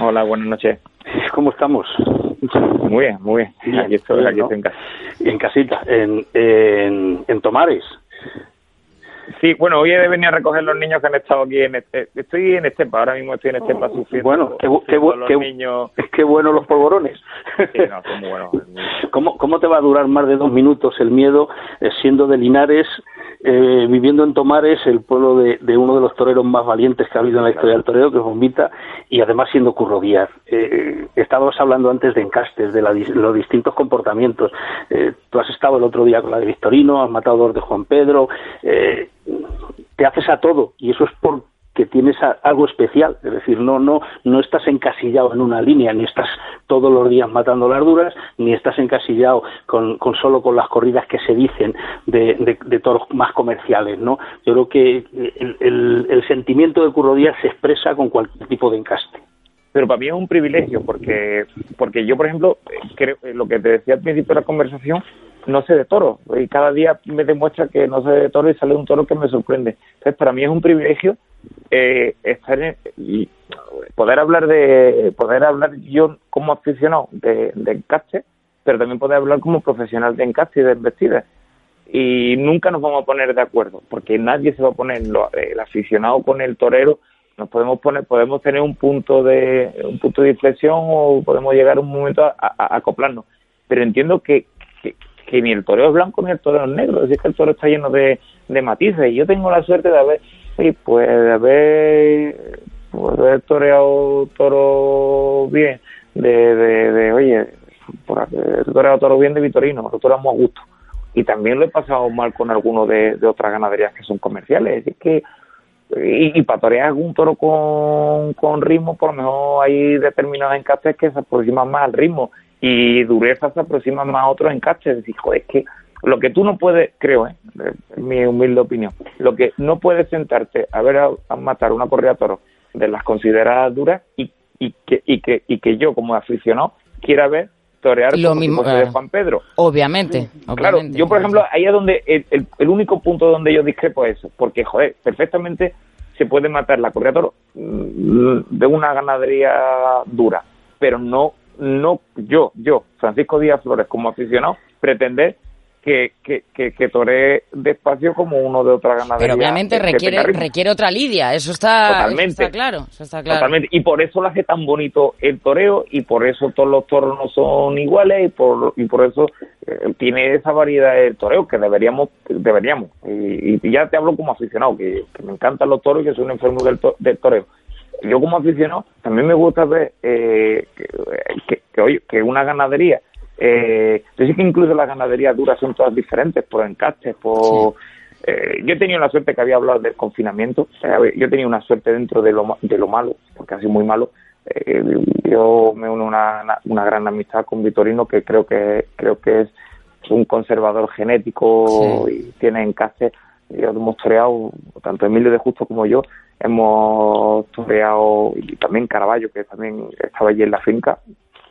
Hola, buenas noches. ¿Cómo estamos? Muy bien, muy bien. aquí estoy, aquí estoy en casa. En casita, en, en, en Tomares. Sí, bueno, hoy he de venir a recoger los niños que han estado aquí en este, estoy en Estepa, ahora mismo estoy en Estepa sufriendo. Bueno, qué, qué, qué, niños... qué bueno los polvorones. Sí, no, son muy buenos. ¿Cómo, ¿Cómo te va a durar más de dos minutos el miedo eh, siendo de Linares, eh, viviendo en Tomares, el pueblo de, de, uno de los toreros más valientes que ha habido en la historia del toreo, que es Bombita, y además siendo Currodías? Eh, estábamos hablando antes de encastes, de la, los distintos comportamientos. Eh, tú has estado el otro día con la de Victorino, has matado dos de Juan Pedro, eh, te haces a todo y eso es porque tienes algo especial, es decir, no no no estás encasillado en una línea, ni estás todos los días matando las duras, ni estás encasillado con, con solo con las corridas que se dicen de, de, toros más comerciales, ¿no? Yo creo que el, el, el sentimiento de Curro Díaz se expresa con cualquier tipo de encaste pero para mí es un privilegio porque porque yo por ejemplo creo lo que te decía al principio de la conversación no sé de toro y cada día me demuestra que no sé de toro y sale un toro que me sorprende. Entonces, para mí es un privilegio eh, estar en, y poder hablar de poder hablar yo como aficionado de, de encaste, pero también poder hablar como profesional de encaste y de embestida. Y nunca nos vamos a poner de acuerdo, porque nadie se va a poner el aficionado con el torero nos podemos poner podemos tener un punto de un punto de inflexión o podemos llegar un momento a, a acoplarnos pero entiendo que, que ni el toreo es blanco ni el toreo es negro, es decir, que el toro está lleno de, de matices. Y yo tengo la suerte de haber, pues, de haber, pues, toreado toro bien, de, de, de oye, por haber toreado toro bien de Vitorino, lo toramos a gusto. Y también lo he pasado mal con algunos de, de otras ganaderías que son comerciales. Es que y, y, para torear algún toro con, con ritmo, por lo mejor hay determinados encastes que se aproximan más al ritmo y dureza se aproxima más a otros encastes. Es decir, joder, es que Lo que tú no puedes, creo, ¿eh? mi humilde opinión, lo que no puedes sentarte a ver a, a matar una corrida de toros de las consideradas duras y, y, que, y, que, y que yo como aficionado quiera ver torear Lo como mismo, de. Juan Pedro. Obviamente, Claro, yo por ejemplo, ahí es donde el, el- el único punto donde yo discrepo es eso, porque joder, perfectamente se puede matar la corrida de toro mm, de una ganadería dura, pero no no yo, yo, Francisco Díaz Flores como aficionado, pretender que, que, que, que toree despacio como uno de otra ganadería. Pero obviamente requiere, requiere otra lidia, eso está, eso Totalmente. está claro. Eso está claro. Totalmente. Y por eso lo hace tan bonito el toreo y por eso todos los toros no son iguales y por, y por eso eh, tiene esa variedad el toreo que deberíamos, deberíamos. Y, y ya te hablo como aficionado, que, que me encantan los toros y que soy un enfermo del, to- del toreo. Yo como aficionado también me gusta ver eh, que, que, que, oye, que una ganadería, eh, yo sé que incluso las ganaderías duras son todas diferentes por encastes, por... Eh, yo he tenido la suerte que había hablado del confinamiento. Yo he tenido una suerte dentro de lo, de lo malo, porque ha sido muy malo. Eh, yo me uno a una, una- gran amistad con Vitorino, que creo que creo que es un conservador genético y tiene encastes. Yo hemos toreado, tanto Emilio de Justo como yo, hemos toreado, y también Caraballo, que también estaba allí en la finca,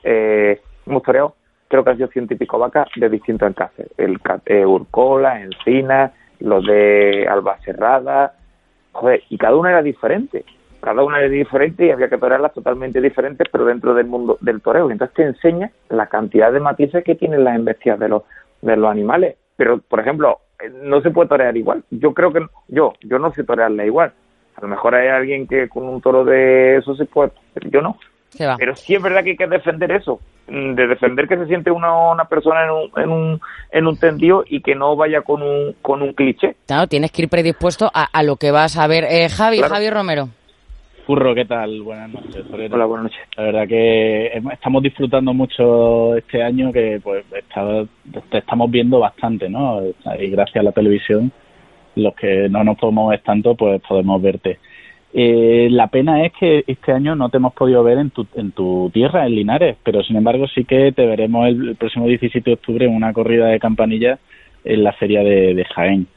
eh, hemos toreado, creo que han sido ciento y pico vacas de distintos encases. El eh, Urcola, Encina, los de Albacerrada, joder, y cada una era diferente. Cada una era diferente y había que torearlas totalmente diferentes, pero dentro del mundo del toreo. Y entonces te enseña la cantidad de matices que tienen las embestias de los, de los animales. Pero, por ejemplo, eh, no se puede torear igual. Yo creo que yo, yo no sé torearla igual. A lo mejor hay alguien que con un toro de eso se puede, pero yo no. Pero sí es verdad que hay que defender eso, mm, de defender que se siente una, una persona en un, en un, en un tendido y que no vaya con un, con un cliché. Claro, tienes que ir predispuesto a, a lo que vas a ver. Eh, Javi, Claro. Javi Romero. Curro, ¿qué tal? Buenas noches. Torero. Hola, buenas noches. La verdad que estamos disfrutando mucho este año que pues está- te estamos viendo bastante, ¿no? Y gracias a la televisión, los que no nos podemos ver tanto, pues podemos verte. Eh, la pena es que este año no te hemos podido ver en tu, en tu tierra, en Linares, pero sin embargo sí que te veremos el, próximo 17 de octubre en una corrida de campanilla en la feria de, Jaén.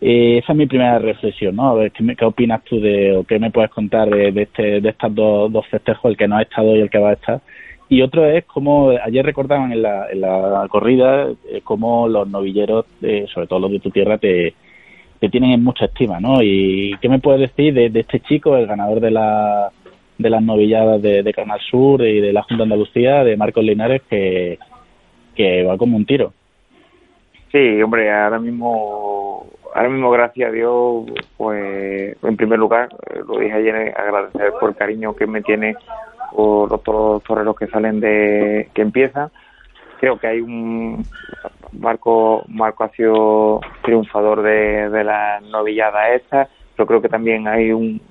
Eh, esa es mi primera reflexión, ¿no? A ver, ¿qué, opinas tú de, o qué me puedes contar de, de, este, de estas dos, dos festejos, el que no ha estado y el que va a estar? Y otro es como ayer recordaban en la, en la corrida eh, cómo los novilleros, eh, sobre todo los de tu tierra, te, te tienen en mucha estima, ¿no? ¿Y qué me puedes decir de, este chico, el ganador de, la, de las novilladas de, Canal Sur y de la Junta de Andalucía, de Marcos Linares, que, que va como un tiro? Sí, hombre, ahora mismo, ahora mismo, gracias a Dios, pues, en primer lugar, eh, lo dije ayer, agradecer por el cariño que me tiene por los toreros que salen de, que empiezan. Creo que hay un, Marco, Marco ha sido triunfador de, de la novillada esta, pero creo que también hay un,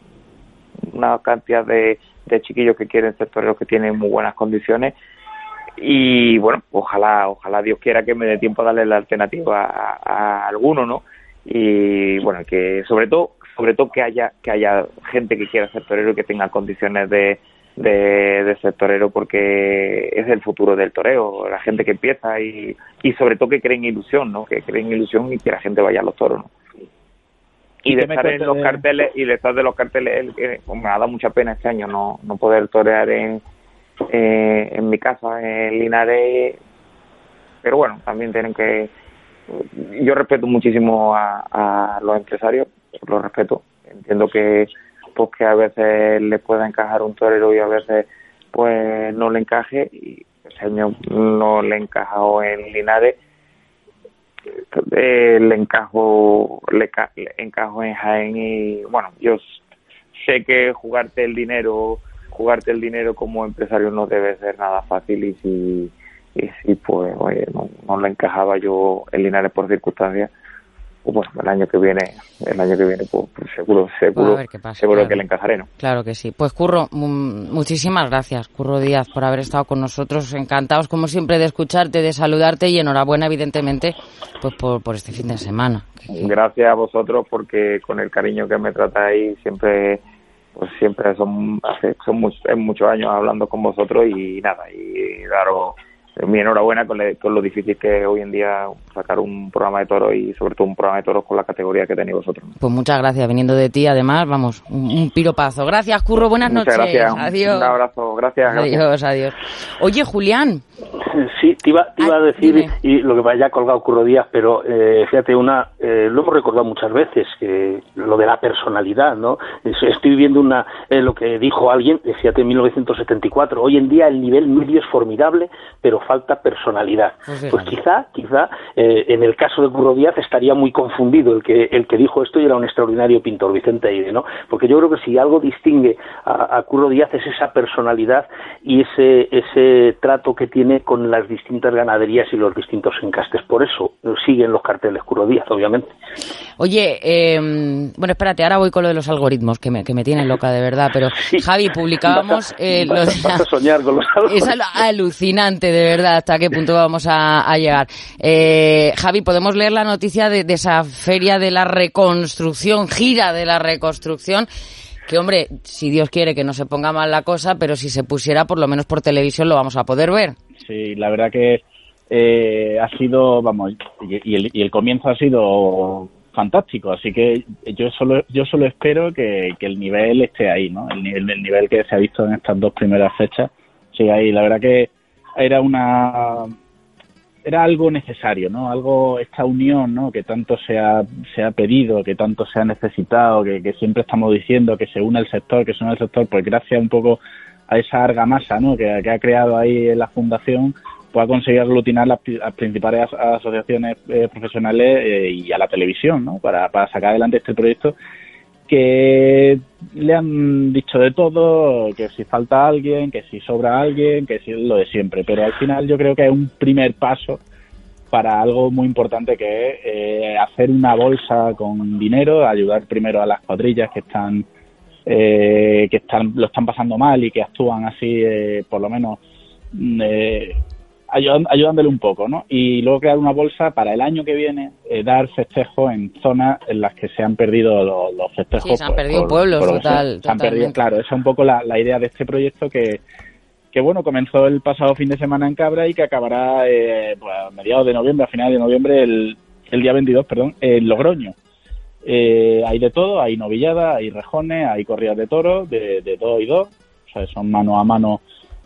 una cantidad de, de chiquillos que quieren ser toreros que tienen muy buenas condiciones y bueno, ojalá, ojalá Dios quiera que me dé tiempo a darle la alternativa a, a alguno, ¿no? Y bueno, que sobre todo, sobre todo que haya, que haya gente que quiera ser torero y que tenga condiciones de, de, de ser torero porque es el futuro del toreo, la gente que empieza y, y sobre todo que creen ilusión, ¿no? Que creen ilusión y que la gente vaya a los toros, ¿no? Y ¿Y de estar en los de- carteles y de estar de los carteles, el que- pues me ha dado mucha pena este año no, no poder torear en, eh, en mi casa, en Linares, pero bueno, también tienen que... Yo respeto muchísimo a, a los empresarios, los respeto. Entiendo que pues que a veces le pueda encajar un torero y a veces pues no le encaje y ese año no le encajó en Linares eh, le encajo le, ca- le encajo en Jaén y bueno yo sé que jugarte el dinero jugarte el dinero como empresario no debe ser nada fácil y si y si pues oye no, no le encajaba yo el Linares por circunstancias bueno el año que viene el año que viene pues, pues seguro seguro pasa, seguro claro. que le encajaré no Claro que sí. Pues Curro, mu- muchísimas gracias, Curro Díaz, por haber estado con nosotros. Encantados, como siempre, de escucharte, de saludarte y enhorabuena, evidentemente, pues por, por este fin de semana. gracias a vosotros porque con el cariño que me tratáis siempre pues siempre son hace son much- es muchos años hablando con vosotros y nada y daros mi enhorabuena con, lo difícil que es hoy en día sacar un programa de toros y sobre todo un programa de toros con la categoría que tenéis vosotros. Pues muchas gracias, viniendo de ti además, vamos, un, piropazo. Gracias, Curro, buenas muchas noches. Gracias. Adiós. Un abrazo, gracias. Adiós, adiós. Oye, Julián. Sí, te iba, te iba a decir, y lo que vaya colgado Curro Díaz, pero eh, fíjate, una, eh, lo hemos recordado muchas veces, que lo de la personalidad, ¿no? Estoy viendo una, eh, lo que dijo alguien, fíjate, en 1974, hoy en día el nivel medio es formidable, pero falta personalidad. Pues, pues quizá, quizá, eh, en el caso de Curro Díaz estaría muy confundido el que, el que dijo esto y era un extraordinario pintor, Vicente Aire, ¿no? Porque yo creo que si algo distingue a, a Curro Díaz es esa personalidad y ese, ese trato que tiene con las distintas ganaderías y los distintos encastes. Por eso siguen los carteles Curro Díaz, obviamente. Oye, eh, bueno, espérate, ahora voy con lo de los algoritmos, que me, que me tienen loca de verdad, pero Javi, publicábamos... Eh, soñar con los algoritmos. Es alucinante, de verdad, hasta qué punto vamos a, llegar. Eh, Javi, podemos leer la noticia de, esa feria de la reconstrucción, gira de la reconstrucción, que hombre, si Dios quiere que no se ponga mal la cosa, pero si se pusiera por lo menos por televisión lo vamos a poder ver. Sí, la verdad que eh, ha sido, vamos, y, el, y el comienzo ha sido fantástico, así que yo solo yo solo espero que, el nivel esté ahí, ¿no? El, el, el nivel que se ha visto en estas dos primeras fechas sigue ahí. La verdad que era una era algo necesario, ¿no? Algo, esta unión, ¿no? Que tanto se ha, se ha pedido, que tanto se ha necesitado, que, siempre estamos diciendo que se une el sector, que se une el sector, pues gracias un poco a esa argamasa, ¿no? Que, ha creado ahí la fundación, pues ha conseguido aglutinar las, principales asociaciones eh, profesionales eh, y a la televisión, ¿no? Para, para sacar adelante este proyecto que le han dicho de todo, que si falta alguien, que si sobra alguien, que si es lo de siempre. Pero al final yo creo que es un primer paso para algo muy importante que es eh, hacer una bolsa con dinero, ayudar primero a las cuadrillas que están eh, que están lo están pasando mal y que actúan así, eh, por lo menos mm, eh, ayudándole un poco, ¿no? Y luego crear una bolsa para el año que viene, eh, dar festejos en zonas en las que se han perdido los, festejos. Sí, se han perdido pueblos, total. Se han perdido, claro, esa es un poco la, idea de este proyecto que, que, bueno, comenzó el pasado fin de semana en Cabra y que acabará eh, pues, a mediados de noviembre, a finales de noviembre, el, el día 22, perdón, en Logroño. Eh, hay de todo, hay novilladas, hay rejones, hay corridas de toros, de, de dos y dos, o sea, son mano a mano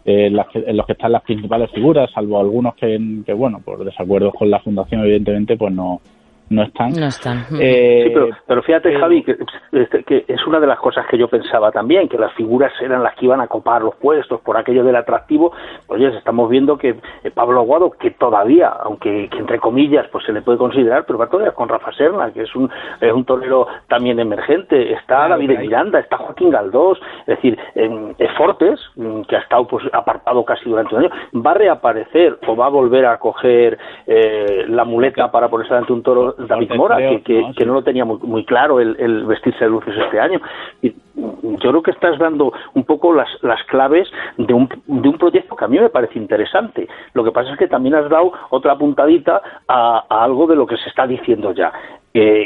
en, los que están las principales figuras, salvo algunos que, que, bueno, por desacuerdos con la fundación, evidentemente, pues no, no están. No están. Eh, sí, pero, pero fíjate, eh, Javi, este, que, es una de las cosas que yo pensaba también, que las figuras eran las que iban a copar los puestos por aquello del atractivo. Oye, estamos viendo que eh, Pablo Aguado, que todavía, aunque entre comillas pues se le puede considerar, pero va todavía con Rafa Serna, que es un, es un torero también emergente, está David Miranda, está Joaquín Galdós, es decir, en Fortes, mm, que ha estado pues apartado casi durante un año, va a reaparecer o va a volver a coger la muleta para ponerse ante un toro David Mora, que, que, no lo tenía muy, claro el, vestirse de luces este año. Y yo creo que estás dando un poco las, las claves de un, de un proyecto que a mí me parece interesante. Lo que pasa es que también has dado otra puntadita a, a algo de lo que se está diciendo ya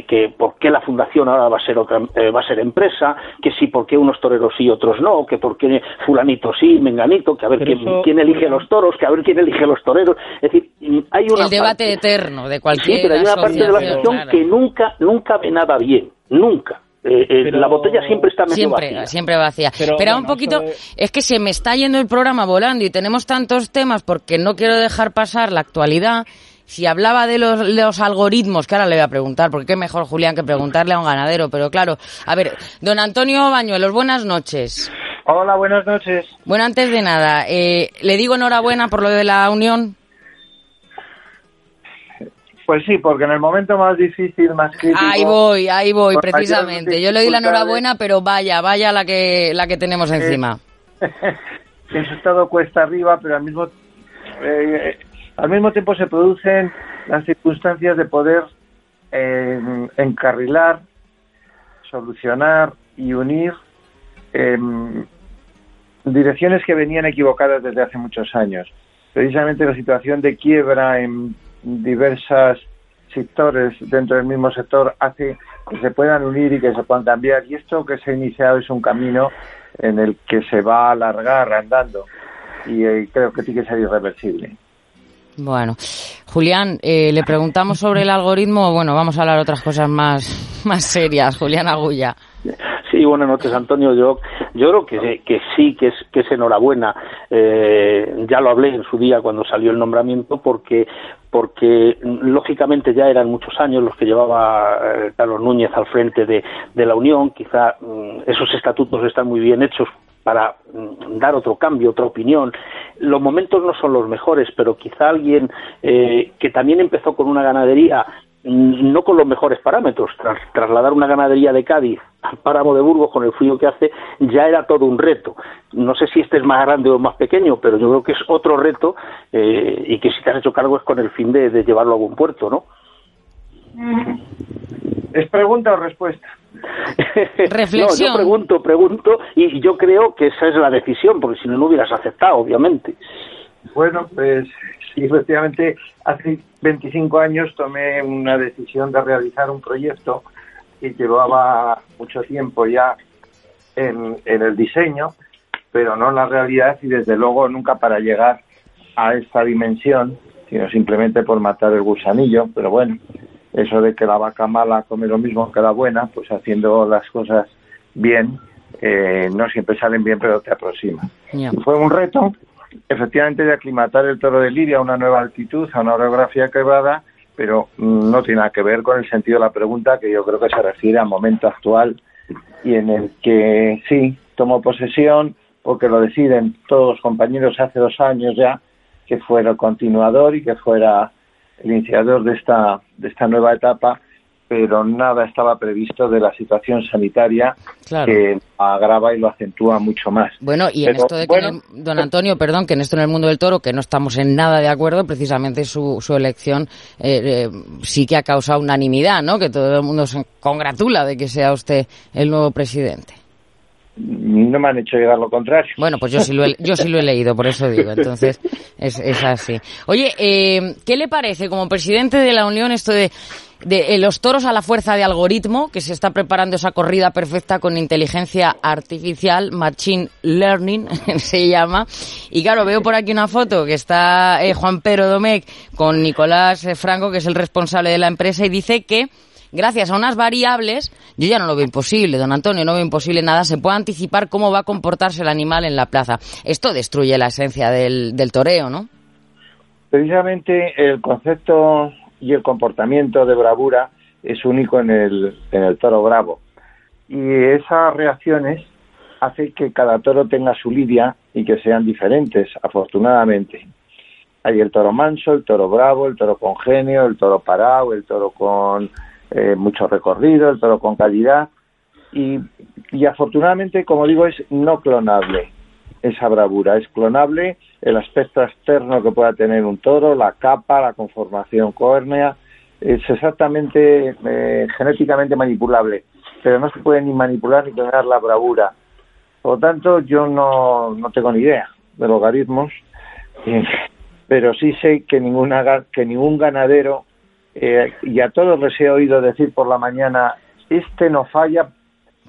que, por qué la fundación ahora va a ser otra, eh, va a ser empresa, que si por qué unos toreros sí, otros no, que por qué fulanito sí, menganito, que a ver quién, elige los toros, que a ver quién elige los toreros. Es decir, hay una el debate eterno de cualquier Sí, pero hay una parte de la asociación que nunca, nunca ve nada bien, nunca. Eh, eh, la botella siempre está medio siempre, vacía. Siempre vacía. Pero, un poquito, es... que se me está yendo el programa volando y tenemos tantos temas porque no quiero dejar pasar la actualidad si hablaba de los, algoritmos, que ahora le voy a preguntar, porque qué mejor, Julián, que preguntarle a un ganadero, pero claro, a ver, don Antonio Bañuelos, buenas noches. Hola, buenas noches. Bueno, antes de nada, eh, ¿le digo enhorabuena por lo de la unión? Pues sí, porque en el momento más difícil, más crítico... Ahí voy, ahí voy, precisamente. Yo le doy la enhorabuena, pero vaya, vaya la que, la que tenemos eh, encima. en su estado cuesta arriba, pero al mismo... Eh, al mismo tiempo se producen las circunstancias de poder eh, encarrilar, solucionar y unir em, direcciones que venían equivocadas desde hace muchos años. Precisamente la situación de quiebra en diversos sectores dentro del mismo sector hace que se puedan unir y que se puedan cambiar. Y esto que se ha iniciado es un camino en el que se va a alargar andando y eh, creo que tiene que ser irreversible. Bueno, Julián, eh, le preguntamos sobre el algoritmo. Bueno, vamos a hablar otras cosas más, más serias. Julián Agulla. Sí, buenas noches, Antonio. Yo, yo creo que, que sí, que es, que es enhorabuena. Eh, ya lo hablé en su día cuando salió el nombramiento, porque, porque lógicamente ya eran muchos años los que llevaba eh, Carlos Núñez al frente de, de la Unión. Quizá mm, esos estatutos están muy bien hechos para mm, dar otro cambio, otra opinión. Los momentos no son los mejores, pero quizá alguien eh, que también empezó con una ganadería mm, no con los mejores parámetros. Tras, trasladar una ganadería de Cádiz al páramo de Burgos con el frío que hace ya era todo un reto. No sé si este es más grande o más pequeño, pero yo creo que es otro reto eh, y que si te has hecho cargo es con el fin de, de llevarlo a buen puerto, ¿no? ¿Es pregunta o respuesta? Reflexión. No, yo pregunto, pregunto, y yo creo que esa es la decisión, porque si no, no hubieras aceptado, obviamente. Bueno, pues sí, efectivamente, hace 25 años tomé una decisión de realizar un proyecto que llevaba mucho tiempo ya en, en el diseño, pero no en la realidad y desde luego nunca para llegar a esta dimensión, sino simplemente por matar el gusanillo, pero bueno, eso de que la vaca mala come lo mismo que la buena, pues haciendo las cosas bien, eh, no siempre salen bien, pero te aproximan. Fue un reto, efectivamente, de aclimatar el toro de Lidia a una nueva altitud, a una orografía quebrada, pero mm, no tiene nada que ver con el sentido de la pregunta, que yo creo que se refiere al momento actual y en el que sí, tomo posesión porque lo deciden todos los compañeros hace dos años ya, que fuera continuador y que fuera el iniciador de esta, de esta nueva etapa, pero nada estaba previsto de la situación sanitaria Claro. que agrava y lo acentúa mucho más. Bueno, y en Pero, esto de que, bueno, en el- don Antonio, perdón, que en esto en el mundo del toro, que no estamos en nada de acuerdo, precisamente su, su elección eh, eh, sí que ha causado unanimidad, ¿no? Que todo el mundo se congratula de que sea usted el nuevo presidente. No me han hecho llegar lo contrario. Bueno, pues yo sí lo he, yo sí lo he leído, por eso digo. Entonces, es, es así. Oye, eh, ¿qué le parece como presidente de la Unión esto de, de eh, los toros a la fuerza de algoritmo, que se está preparando esa corrida perfecta con inteligencia artificial, Machine Learning se llama? Y claro, veo por aquí una foto que está eh, Juan Pedro Domecq con Nicolás eh, Franco, que es el responsable de la empresa, y dice que gracias a unas variables, yo ya no lo veo imposible, don Antonio, no veo imposible nada, se puede anticipar cómo va a comportarse el animal en la plaza. Esto destruye la esencia del, del toreo, ¿no? Precisamente el concepto y el comportamiento de bravura es único en el, en el toro bravo. Y esas reacciones hacen que cada toro tenga su lidia y que sean diferentes, afortunadamente. Hay el toro manso, el toro bravo, el toro con genio, el toro parado, el toro con eh, mucho recorrido, el toro con calidad. Y, y afortunadamente, como digo, es no clonable esa bravura. Es clonable el aspecto externo que pueda tener un toro, la capa, la conformación córnea. Es exactamente eh, genéticamente manipulable, pero no se puede ni manipular ni clonar la bravura. Por lo tanto, yo no, no tengo ni idea de logaritmos, pero sí sé que, ninguna, que ningún ganadero, eh, y a todos les he oído decir por la mañana, este no falla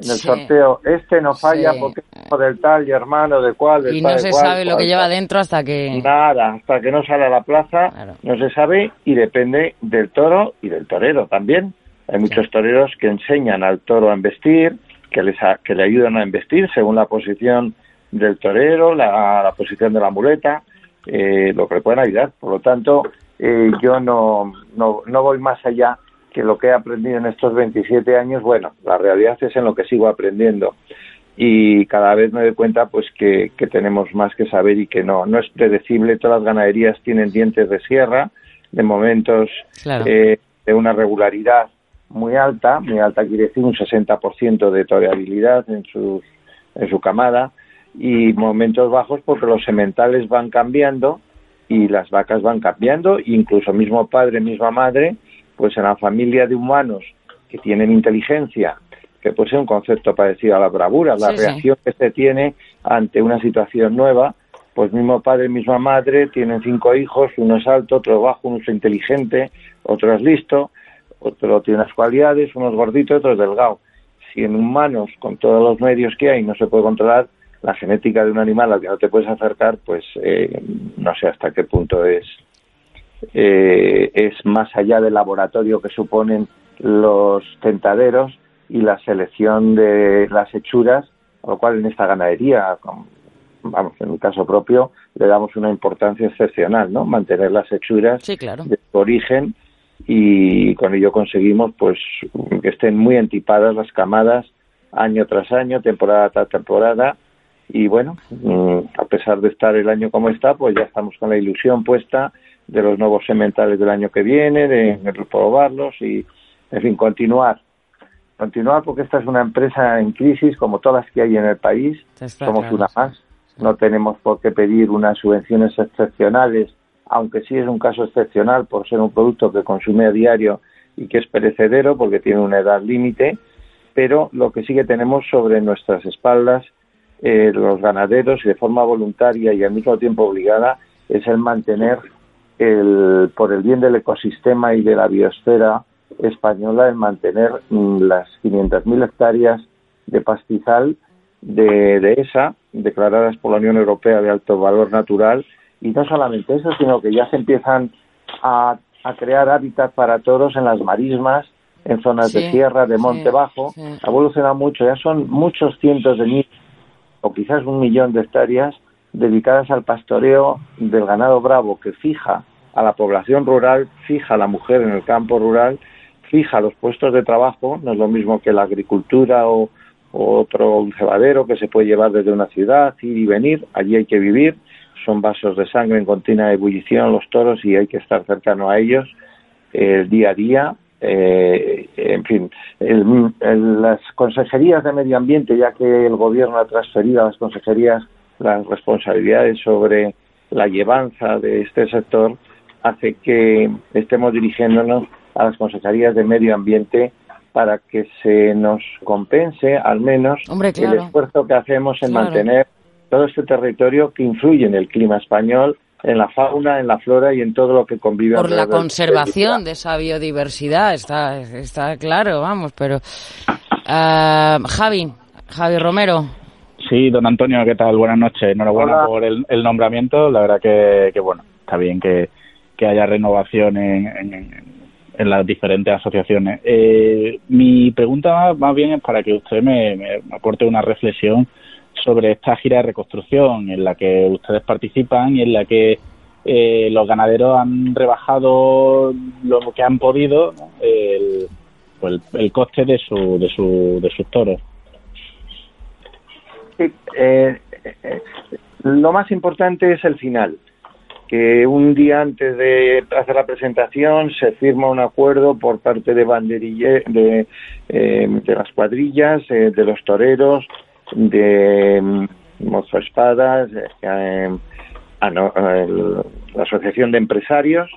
en el Sí. sorteo, este no falla Sí. porque es del tal y hermano de cual, del Y tal no se cual, sabe lo cual, que lleva dentro hasta que... Nada, hasta que no sale a la plaza, Claro. no se sabe y depende del toro y del torero también. Hay muchos toreros que enseñan al toro a embestir, que, les a- que le ayudan a embestir según la posición del torero, la, la posición de la muleta, eh, lo que le pueden ayudar. Por lo tanto, eh, yo no, no, no voy más allá que lo que he aprendido en estos 27 años. Bueno, la realidad es en lo que sigo aprendiendo y cada vez me doy cuenta pues que, que tenemos más que saber y que no no es predecible todas las ganaderías tienen dientes de sierra de momentos Claro. eh, de una regularidad muy alta muy alta quiere decir un 60% de toreabilidad en su en su camada y momentos bajos porque los sementales van cambiando y las vacas van cambiando incluso mismo padre misma madre pues en la familia de humanos que tienen inteligencia que puede ser un concepto parecido a la bravura, la Sí, sí. reacción que se tiene ante una situación nueva, pues mismo padre, misma madre, tienen cinco hijos, uno es alto, otro es bajo, uno es inteligente, otro es listo, otro tiene unas cualidades, uno es gordito, otro es delgado. Si en humanos, con todos los medios que hay, no se puede controlar la genética de un animal al que no te puedes acercar, pues eh, no sé hasta qué punto es eh, es más allá del laboratorio que suponen los tentaderos y la selección de las hechuras, lo cual en esta ganadería, vamos, en mi caso propio, le damos una importancia excepcional, ¿no? Mantener las hechuras de su origen y con ello conseguimos pues que estén muy entipadas las camadas año tras año, temporada tras temporada y bueno, mm, a pesar de estar el año como está, pues ya estamos con la ilusión puesta de los nuevos sementales del año que viene, de, probarlos y, en fin, continuar. Continuar porque esta es una empresa en crisis como todas que hay en el país, somos una más, no tenemos por qué pedir unas subvenciones excepcionales, aunque sí es un caso excepcional por ser un producto que consume a diario y que es perecedero porque tiene una edad límite, pero lo que sí que tenemos sobre nuestras espaldas eh, los ganaderos y de forma voluntaria y al mismo tiempo obligada es el mantener el, por el bien del ecosistema y de la biosfera española el mantener mm, las 500.000 hectáreas de pastizal de, de ESA declaradas por la Unión Europea de alto valor natural. Y no solamente eso sino que ya se empiezan a, a crear hábitat para toros en las marismas en zonas de sierra, de monte bajo, ha evolucionado mucho, ya son muchos cientos de mil o quizás un millón de hectáreas dedicadas al pastoreo del ganado bravo que fija a la población rural, fija a la mujer en el campo rural, fija los puestos de trabajo, no es lo mismo que la agricultura o, otro cebadero que se puede llevar desde una ciudad, ir y venir, allí hay que vivir, son vasos de sangre en continua ebullición los toros y hay que estar cercano a ellos el día a día eh, en fin, las consejerías de medio ambiente, ya que el gobierno ha transferido a las consejerías las responsabilidades sobre la llevanza de este sector, hace que estemos dirigiéndonos a las consejerías de medio ambiente para que se nos compense al menos el esfuerzo que hacemos en mantener todo este territorio que influye en el clima español en la fauna, en la flora y en todo lo que convive. Por la conservación de esa biodiversidad, está, está claro, vamos, pero... Uh, Javi, Javi Romero. Sí, don Antonio, ¿qué tal? Buenas noches. Enhorabuena por el, nombramiento. La verdad que, bueno, está bien que, que haya renovación en, en, las diferentes asociaciones. Eh, mi pregunta más, bien es para que usted me, me aporte una reflexión sobre esta gira de reconstrucción en la que ustedes participan y en la que eh, los ganaderos han rebajado lo que han podido el, pues el, coste de, su, de, su, de sus toros. Eh, eh, lo más importante es el final, que un día antes de hacer la presentación se firma un acuerdo por parte de banderille, de, de las cuadrillas, de los toreros, de mm, Mozo Espadas, eh, ah, la Asociación de Empresarios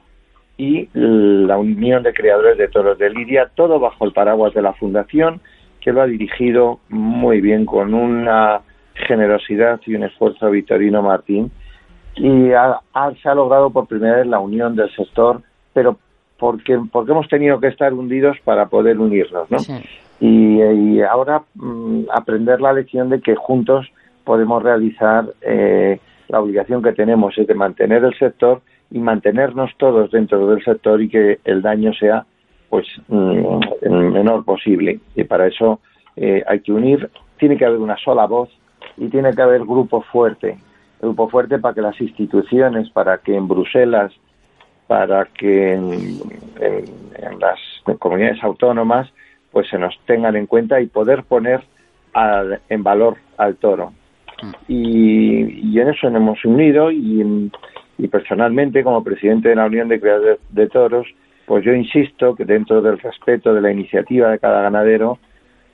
y la Unión de Creadores de Toros de Lidia, todo bajo el paraguas de la Fundación, que lo ha dirigido muy bien con una generosidad y un esfuerzo Vitorino Martín. Y se ha logrado por primera vez la unión del sector, pero porque, porque hemos tenido que estar hundidos para poder unirnos, ¿no? Y, ahora mm, aprender la lección de que juntos podemos realizar eh, la obligación que tenemos es de mantener el sector y mantenernos todos dentro del sector y que el daño sea pues mm, el menor posible. Y para eso eh, hay que unir tiene que haber una sola voz y tiene que haber grupo fuerte. Grupo fuerte para que las instituciones para que en Bruselas para que en las comunidades autónomas pues se nos tengan en cuenta y poder poner en valor al toro. Mm. Y, en eso nos hemos unido y, personalmente como presidente de la Unión de Creadores de Toros, pues yo insisto que dentro del respeto de la iniciativa de cada ganadero,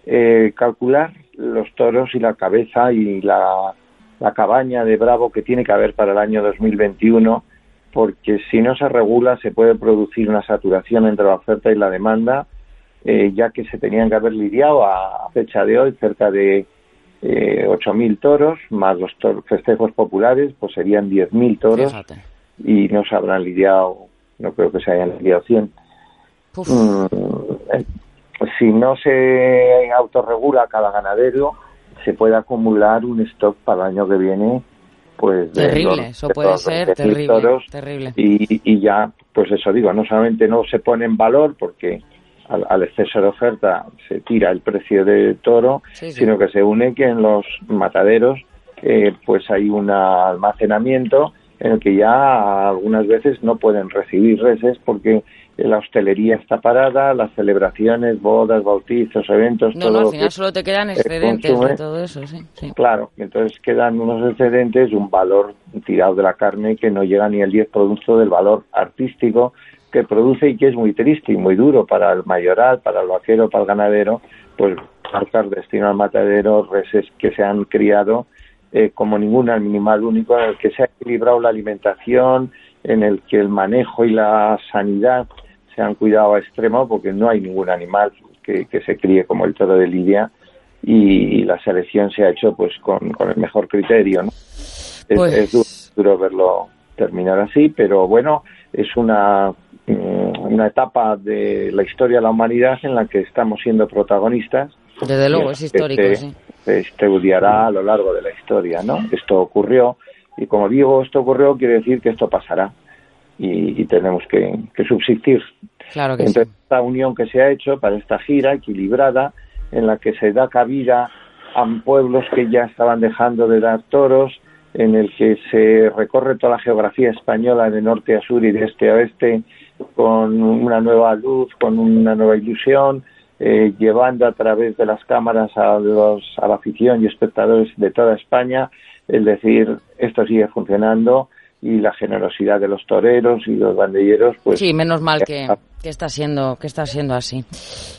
eh, calcular los toros y la cabeza y la, la cabaña de Bravo que tiene que haber para el año 2021, porque si no se regula se puede producir una saturación entre la oferta y la demanda eh, ya que se tenían que haber lidiado a, fecha de hoy cerca de eh, 8.000 toros, más los festejos populares, pues serían 10.000 toros y no se habrán lidiado, no creo que se hayan lidiado 100. Mm, eh, si no se autorregula cada ganadero, se puede acumular un stock para el año que viene pues terrible, eso puede ser terrible, terrible. Y, y, ya pues eso digo, no solamente no se pone en valor porque al, exceso de oferta se tira el precio de toro, sino que se une que en los mataderos eh, pues hay un almacenamiento en el que ya algunas veces no pueden recibir reses porque la hostelería está parada, las celebraciones, bodas, bautizos, eventos. No, no, al final solo te quedan excedentes de todo eso, sí, Claro, entonces quedan unos excedentes, un valor tirado de la carne que no llega ni al 10% del valor artístico que produce y que es muy triste y muy duro para el mayoral, para el vaquero, para el ganadero, pues marcar destino al matadero, reses que se han criado eh, como ningún animal único, en el que se ha equilibrado la alimentación, en el que el manejo y la sanidad se han cuidado a extremo, porque no hay ningún animal que, se críe como el toro de Lidia y, la selección se ha hecho pues con, el mejor criterio. ¿no? Es, pues duro verlo terminar así, pero bueno, es una una etapa de la historia de la humanidad en la que estamos siendo protagonistas. Desde luego, es histórico, se, sí. Se estudiará a lo largo de la historia, ¿no? Esto ocurrió y como digo, esto ocurrió quiere decir que esto pasará y, tenemos que, subsistir. Claro que Entre esta unión que se ha hecho para esta gira equilibrada en la que se da cabida a pueblos que ya estaban dejando de dar toros, en el que se recorre toda la geografía española de norte a sur y de este a oeste con una nueva luz, con una nueva ilusión, eh, llevando a través de las cámaras a, los, a la afición y espectadores de toda España, es decir, esto sigue funcionando y la generosidad de los toreros y los bandilleros, pues sí, menos mal que, que está siendo que está siendo así.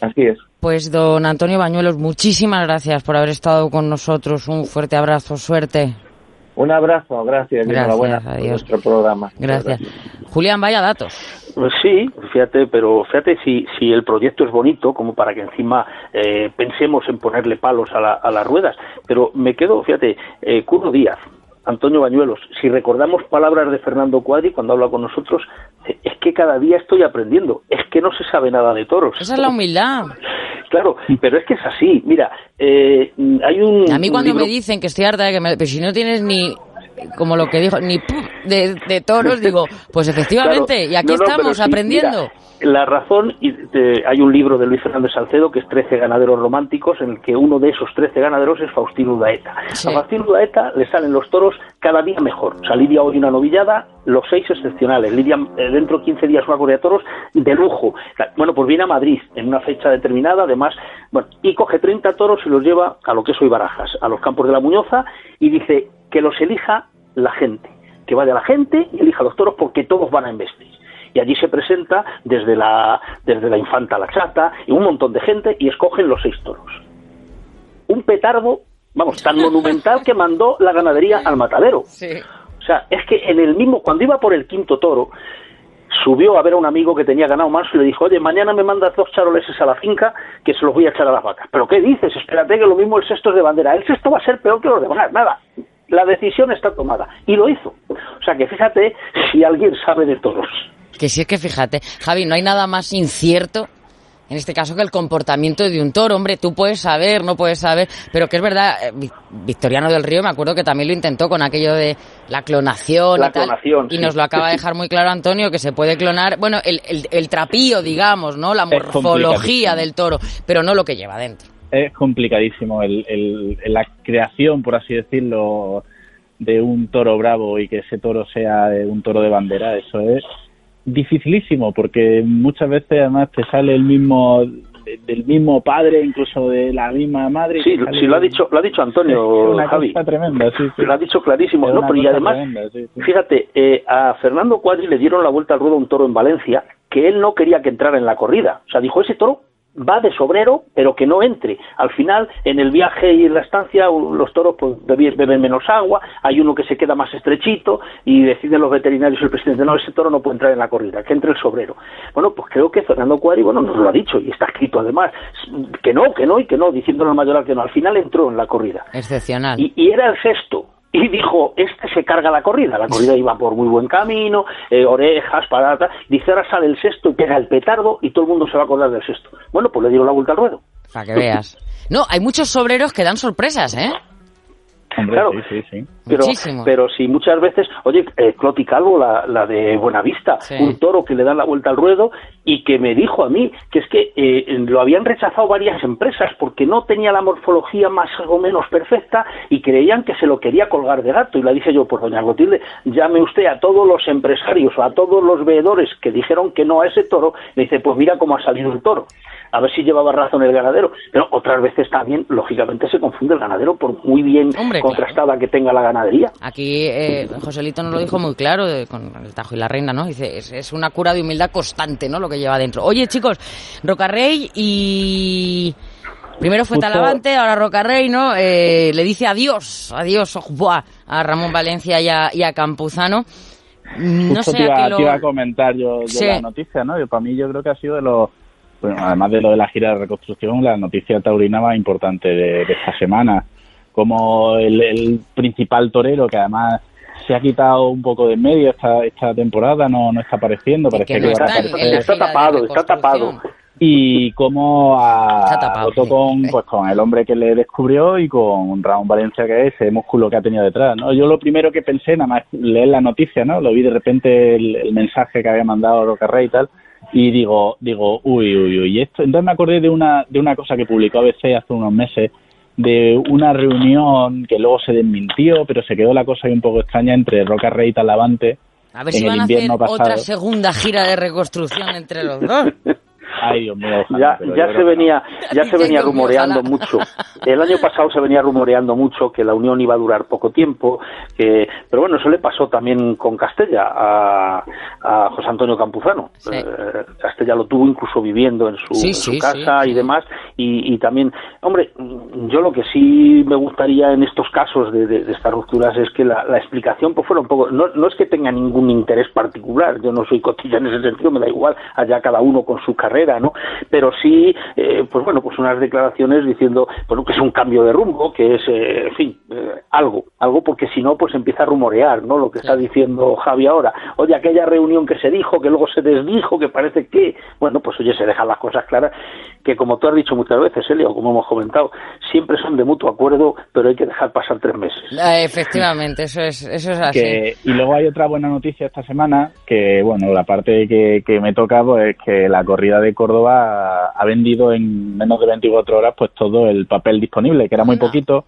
Así es. Pues don Antonio Bañuelos, muchísimas gracias por haber estado con nosotros. Un fuerte abrazo, suerte. Un abrazo, gracias, y enhorabuena por nuestro programa. Gracias. Julián, vaya datos. Pues sí, fíjate, pero fíjate si, si el proyecto es bonito, como para que encima eh, pensemos en ponerle palos a, la, a, las ruedas. Pero me quedo, fíjate, eh, Curro Díaz, Antonio Bañuelos, si recordamos palabras de Fernando Cuadri cuando habla con nosotros, es que cada día estoy aprendiendo, es que no se sabe nada de toros. Esa es la humildad. Claro, pero es que es así. Mira, eh, hay un. A mí cuando me dicen que estoy harta de que me. Pero si no tienes ni. Como lo que dijo, ni de, de toros, digo, pues efectivamente, y aquí estamos aprendiendo la razón, y hay un libro de Luis Fernández Salcedo que es 13 ganaderos románticos, en el que uno de esos 13 ganaderos es Faustino Udaeta. A Faustino Udaeta le salen los toros cada día mejor. O sea, Lidia hoy una novillada, los seis excepcionales. Lidia eh, dentro de 15 días una corrida de toros de lujo. Bueno, pues viene a Madrid en una fecha determinada, además, bueno, y coge 30 toros y los lleva a lo que es hoy Barajas, a los campos de la Muñoza, y dice que los elija la gente. Que vaya la gente y elija los toros porque todos van a embestir y allí se presenta desde la, desde la infanta a la chata y un montón de gente y escogen los seis toros. Un petardo, vamos, tan monumental que mandó la ganadería al matadero. O sea, es que en el mismo, cuando iba por el quinto toro, subió a ver a un amigo que tenía ganado manso y le dijo, oye, mañana me mandas dos charoleses a la finca que se los voy a echar a las vacas. ¿Pero qué dices? Espérate que lo mismo el sexto es de bandera. El sexto va a ser peor que los demás. Nada, la decisión está tomada. Y lo hizo. O sea que fíjate si alguien sabe de toros. Que si es que fíjate, Javi, no hay nada más incierto en este caso que el comportamiento de un toro. Hombre, tú puedes saber, no puedes saber, pero que es verdad, eh, Victoriano del Río me acuerdo que también lo intentó con aquello de la clonación la y tal. Clonación, y nos lo acaba de dejar muy claro Antonio que se puede clonar, bueno, el, el, trapío, digamos, ¿no? La morfología del toro, pero no lo que lleva dentro. Es complicadísimo el, el, la creación, por así decirlo, de un toro bravo y que ese toro sea un toro de bandera, eso es dificilísimo porque muchas veces además te sale el mismo del mismo padre incluso de la misma madre sí, sí lo ha dicho lo ha dicho Antonio una Javi. cosa tremenda sí, lo ha dicho clarísimo no pero y además fíjate eh, a Fernando Cuadri le dieron la vuelta al ruedo a un toro en Valencia que él no quería que entrara en la corrida. O sea dijo ese toro va de sobrero, pero que no entre. Al final, en el viaje y en la estancia, los toros pues, beben menos agua, hay uno que se queda más estrechito y deciden los veterinarios y el presidente, no, ese toro no puede entrar en la corrida, que entre el sobrero. Bueno, pues creo que Fernando Cuadri, bueno, nos lo ha dicho y está escrito además, que no, que no y que no, diciéndole al mayoral que no. Al final entró en la corrida. Excepcional. Y, y era el sexto y dijo, este se carga la corrida, la corrida iba por muy buen camino, eh, orejas, patatas, dice, ahora sale el sexto y pega el petardo y todo el mundo se va a acordar del sexto. Bueno, pues le dieron la vuelta al ruedo. Para que veas. No, hay muchos sobreros que dan sorpresas, ¿eh? Claro, sí, sí, Pero, pero si muchas veces, oye, eh, Cloti Calvo, la, la de Buenavista, un toro que le da la vuelta al ruedo y que me dijo a mí que es que eh, lo habían rechazado varias empresas porque no tenía la morfología más o menos perfecta y creían que se lo quería colgar de gato. Y le dije yo, pues doña Clotilde, llame usted a todos los empresarios o a todos los veedores que dijeron que no a ese toro, le dice, pues mira cómo ha salido el toro a ver si llevaba razón el ganadero. Pero otras veces también, lógicamente, se confunde el ganadero por muy bien contrastada que tenga la ganadería. Aquí eh, Joselito nos lo dijo muy claro con el Tajo y la Reina, ¿no? Dice, es, una cura de humildad constante, ¿no? Lo que lleva dentro. Oye, chicos, Rocarrey y... Primero fue Talavante, ahora Rocarrey, ¿no? Eh, le dice adiós, adiós a Ramón Valencia y a, y a Campuzano. No sé te iba, a comentar yo de la noticia, ¿no? Yo, para mí yo creo que ha sido de los bueno, además de lo de la gira de reconstrucción, la noticia taurina más importante de, esta semana. Como el, principal torero, que además se ha quitado un poco de medio esta, esta temporada, no, no está apareciendo, parece que, está, está tapado, está tapado y cómo ha roto con, pues, con el hombre que le descubrió y con Ramón Valencia, que es ese músculo que ha tenido detrás. ¿no? Yo lo primero que pensé, nada más leer la noticia, ¿no? lo vi de repente el, mensaje que había mandado Rocarrey y tal, y digo, digo, uy, uy, uy. Y esto, entonces me acordé de una, de una cosa que publicó ABC hace unos meses, de una reunión que luego se desmintió, pero se quedó la cosa ahí un poco extraña entre Roca Rey y Talavante. A ver si van a hacer otra segunda gira de reconstrucción entre los dos. Ay, Dios mío, ya, ya se venía, ya se venía rumoreando mucho. El año pasado se venía rumoreando mucho que la unión iba a durar poco tiempo, que, pero bueno, eso le pasó también con Castella a, a José Antonio Campuzano. Eh, Castella lo tuvo incluso viviendo en su, casa y demás, y, también, hombre, yo lo que sí me gustaría en estos casos de, de, estas rupturas es que la, explicación pues fuera un poco, no, no es que tenga ningún interés particular, yo no soy cotilla en ese sentido, me da igual, allá cada uno con su carrera ¿no? Pero sí, eh, pues bueno, pues unas declaraciones diciendo, bueno, que es un cambio de rumbo, que es, eh, en fin, eh, algo, algo porque si no, pues empieza a rumorear, ¿no? Lo que está diciendo Javi ahora. Oye, aquella reunión que se dijo, que luego se desdijo, que parece que, bueno, pues oye, se dejan las cosas claras, que como tú has dicho muchas veces, Elio, como hemos comentado, siempre son de mutuo acuerdo, pero hay que dejar pasar tres meses. efectivamente, eso es, eso es así. y luego hay otra buena noticia esta semana, que, bueno, la parte que, que me toca pues, es que la corrida de Córdoba ha vendido en menos de 24 horas pues todo el papel disponible, que era muy poquito.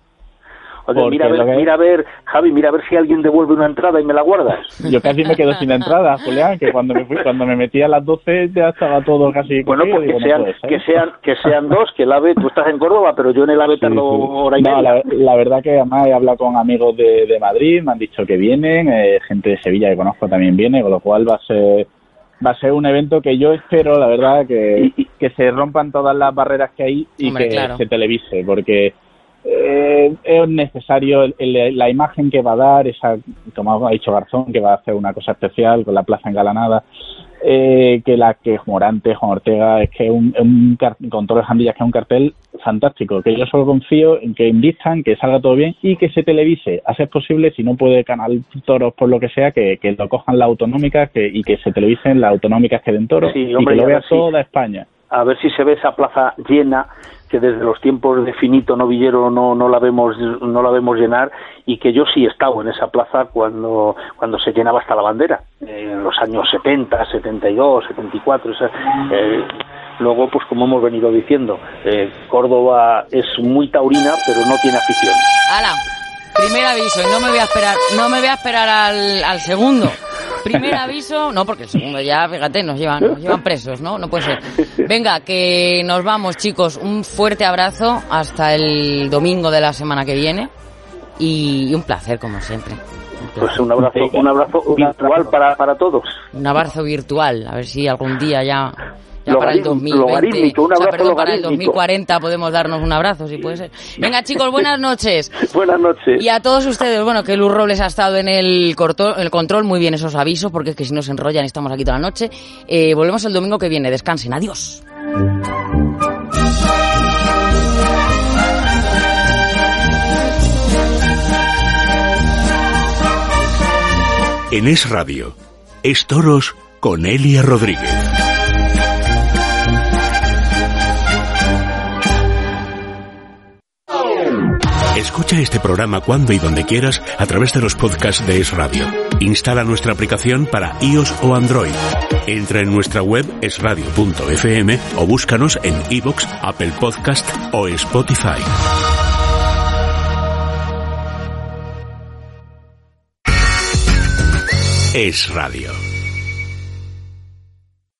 Oye, mira a, ver, mira a ver, Javi, mira a ver si alguien devuelve una entrada y me la guardas. Yo casi me quedo sin entrada, Julián, que cuando me fui, cuando me metí a las 12 ya estaba todo casi Bueno, pues que, sean, que, sean, que sean dos, que el AVE, tú estás en Córdoba, pero yo en el AVE tardo hora y no, La, verdad que además he hablado con amigos de, de Madrid, me han dicho que vienen, eh, gente de Sevilla que conozco también viene, con lo cual va a ser va a ser un evento que yo espero, la verdad, que, que se rompan todas las barreras que hay y que se televise, porque eh, es necesario la imagen que va a dar, esa, como ha dicho Garzón, que va a hacer una cosa especial con la plaza engalanada, eh, que la que Morante, Juan Ortega, es que un, un, con Torres Andillas, que es un cartel fantástico, que yo solo confío en que invistan, que salga todo bien y que se televise, a ser posible, si no puede Canal Toros por lo que sea, que, que lo cojan las autonómicas que, y que se televisen las autonómicas que den Toros y que lo vea toda España. A ver si se ve esa plaza llena que desde los tiempos de Finito Novillero no, no la vemos no la vemos llenar y que yo sí he estado en esa plaza cuando cuando se llenaba hasta la bandera en los años 70 72 74 eh, luego pues como hemos venido diciendo eh, Córdoba es muy taurina pero no tiene afición ¡Hala! primer aviso no me voy a esperar no me voy a esperar al, al segundo Primer aviso, no, porque el segundo ya, fíjate, nos llevan, nos llevan presos, ¿no? No puede ser. Venga, que nos vamos, chicos. Un fuerte abrazo hasta el domingo de la semana que viene. Y un placer, como siempre. Pues un abrazo, un abrazo virtual para, para todos. Un abrazo virtual, a ver si algún día ya ya para el 2020, un abrazo para el 2040 podemos darnos un abrazo, si puede ser. Venga, chicos, buenas noches. buenas noches. Y a todos ustedes, bueno, que Luz Robles ha estado en el, el control, muy bien esos avisos, porque es que si no se enrollan estamos aquí toda la noche. Eh, volvemos el domingo que viene, descansen, adiós. En Es Radio, Es Toros con Elia Rodríguez. Escucha este programa cuando y donde quieras a través de los podcasts de Es Radio. Instala nuestra aplicación para iOS o Android. Entra en nuestra web esradio.fm o búscanos en iVoox, Apple Podcast o Spotify. Es Radio.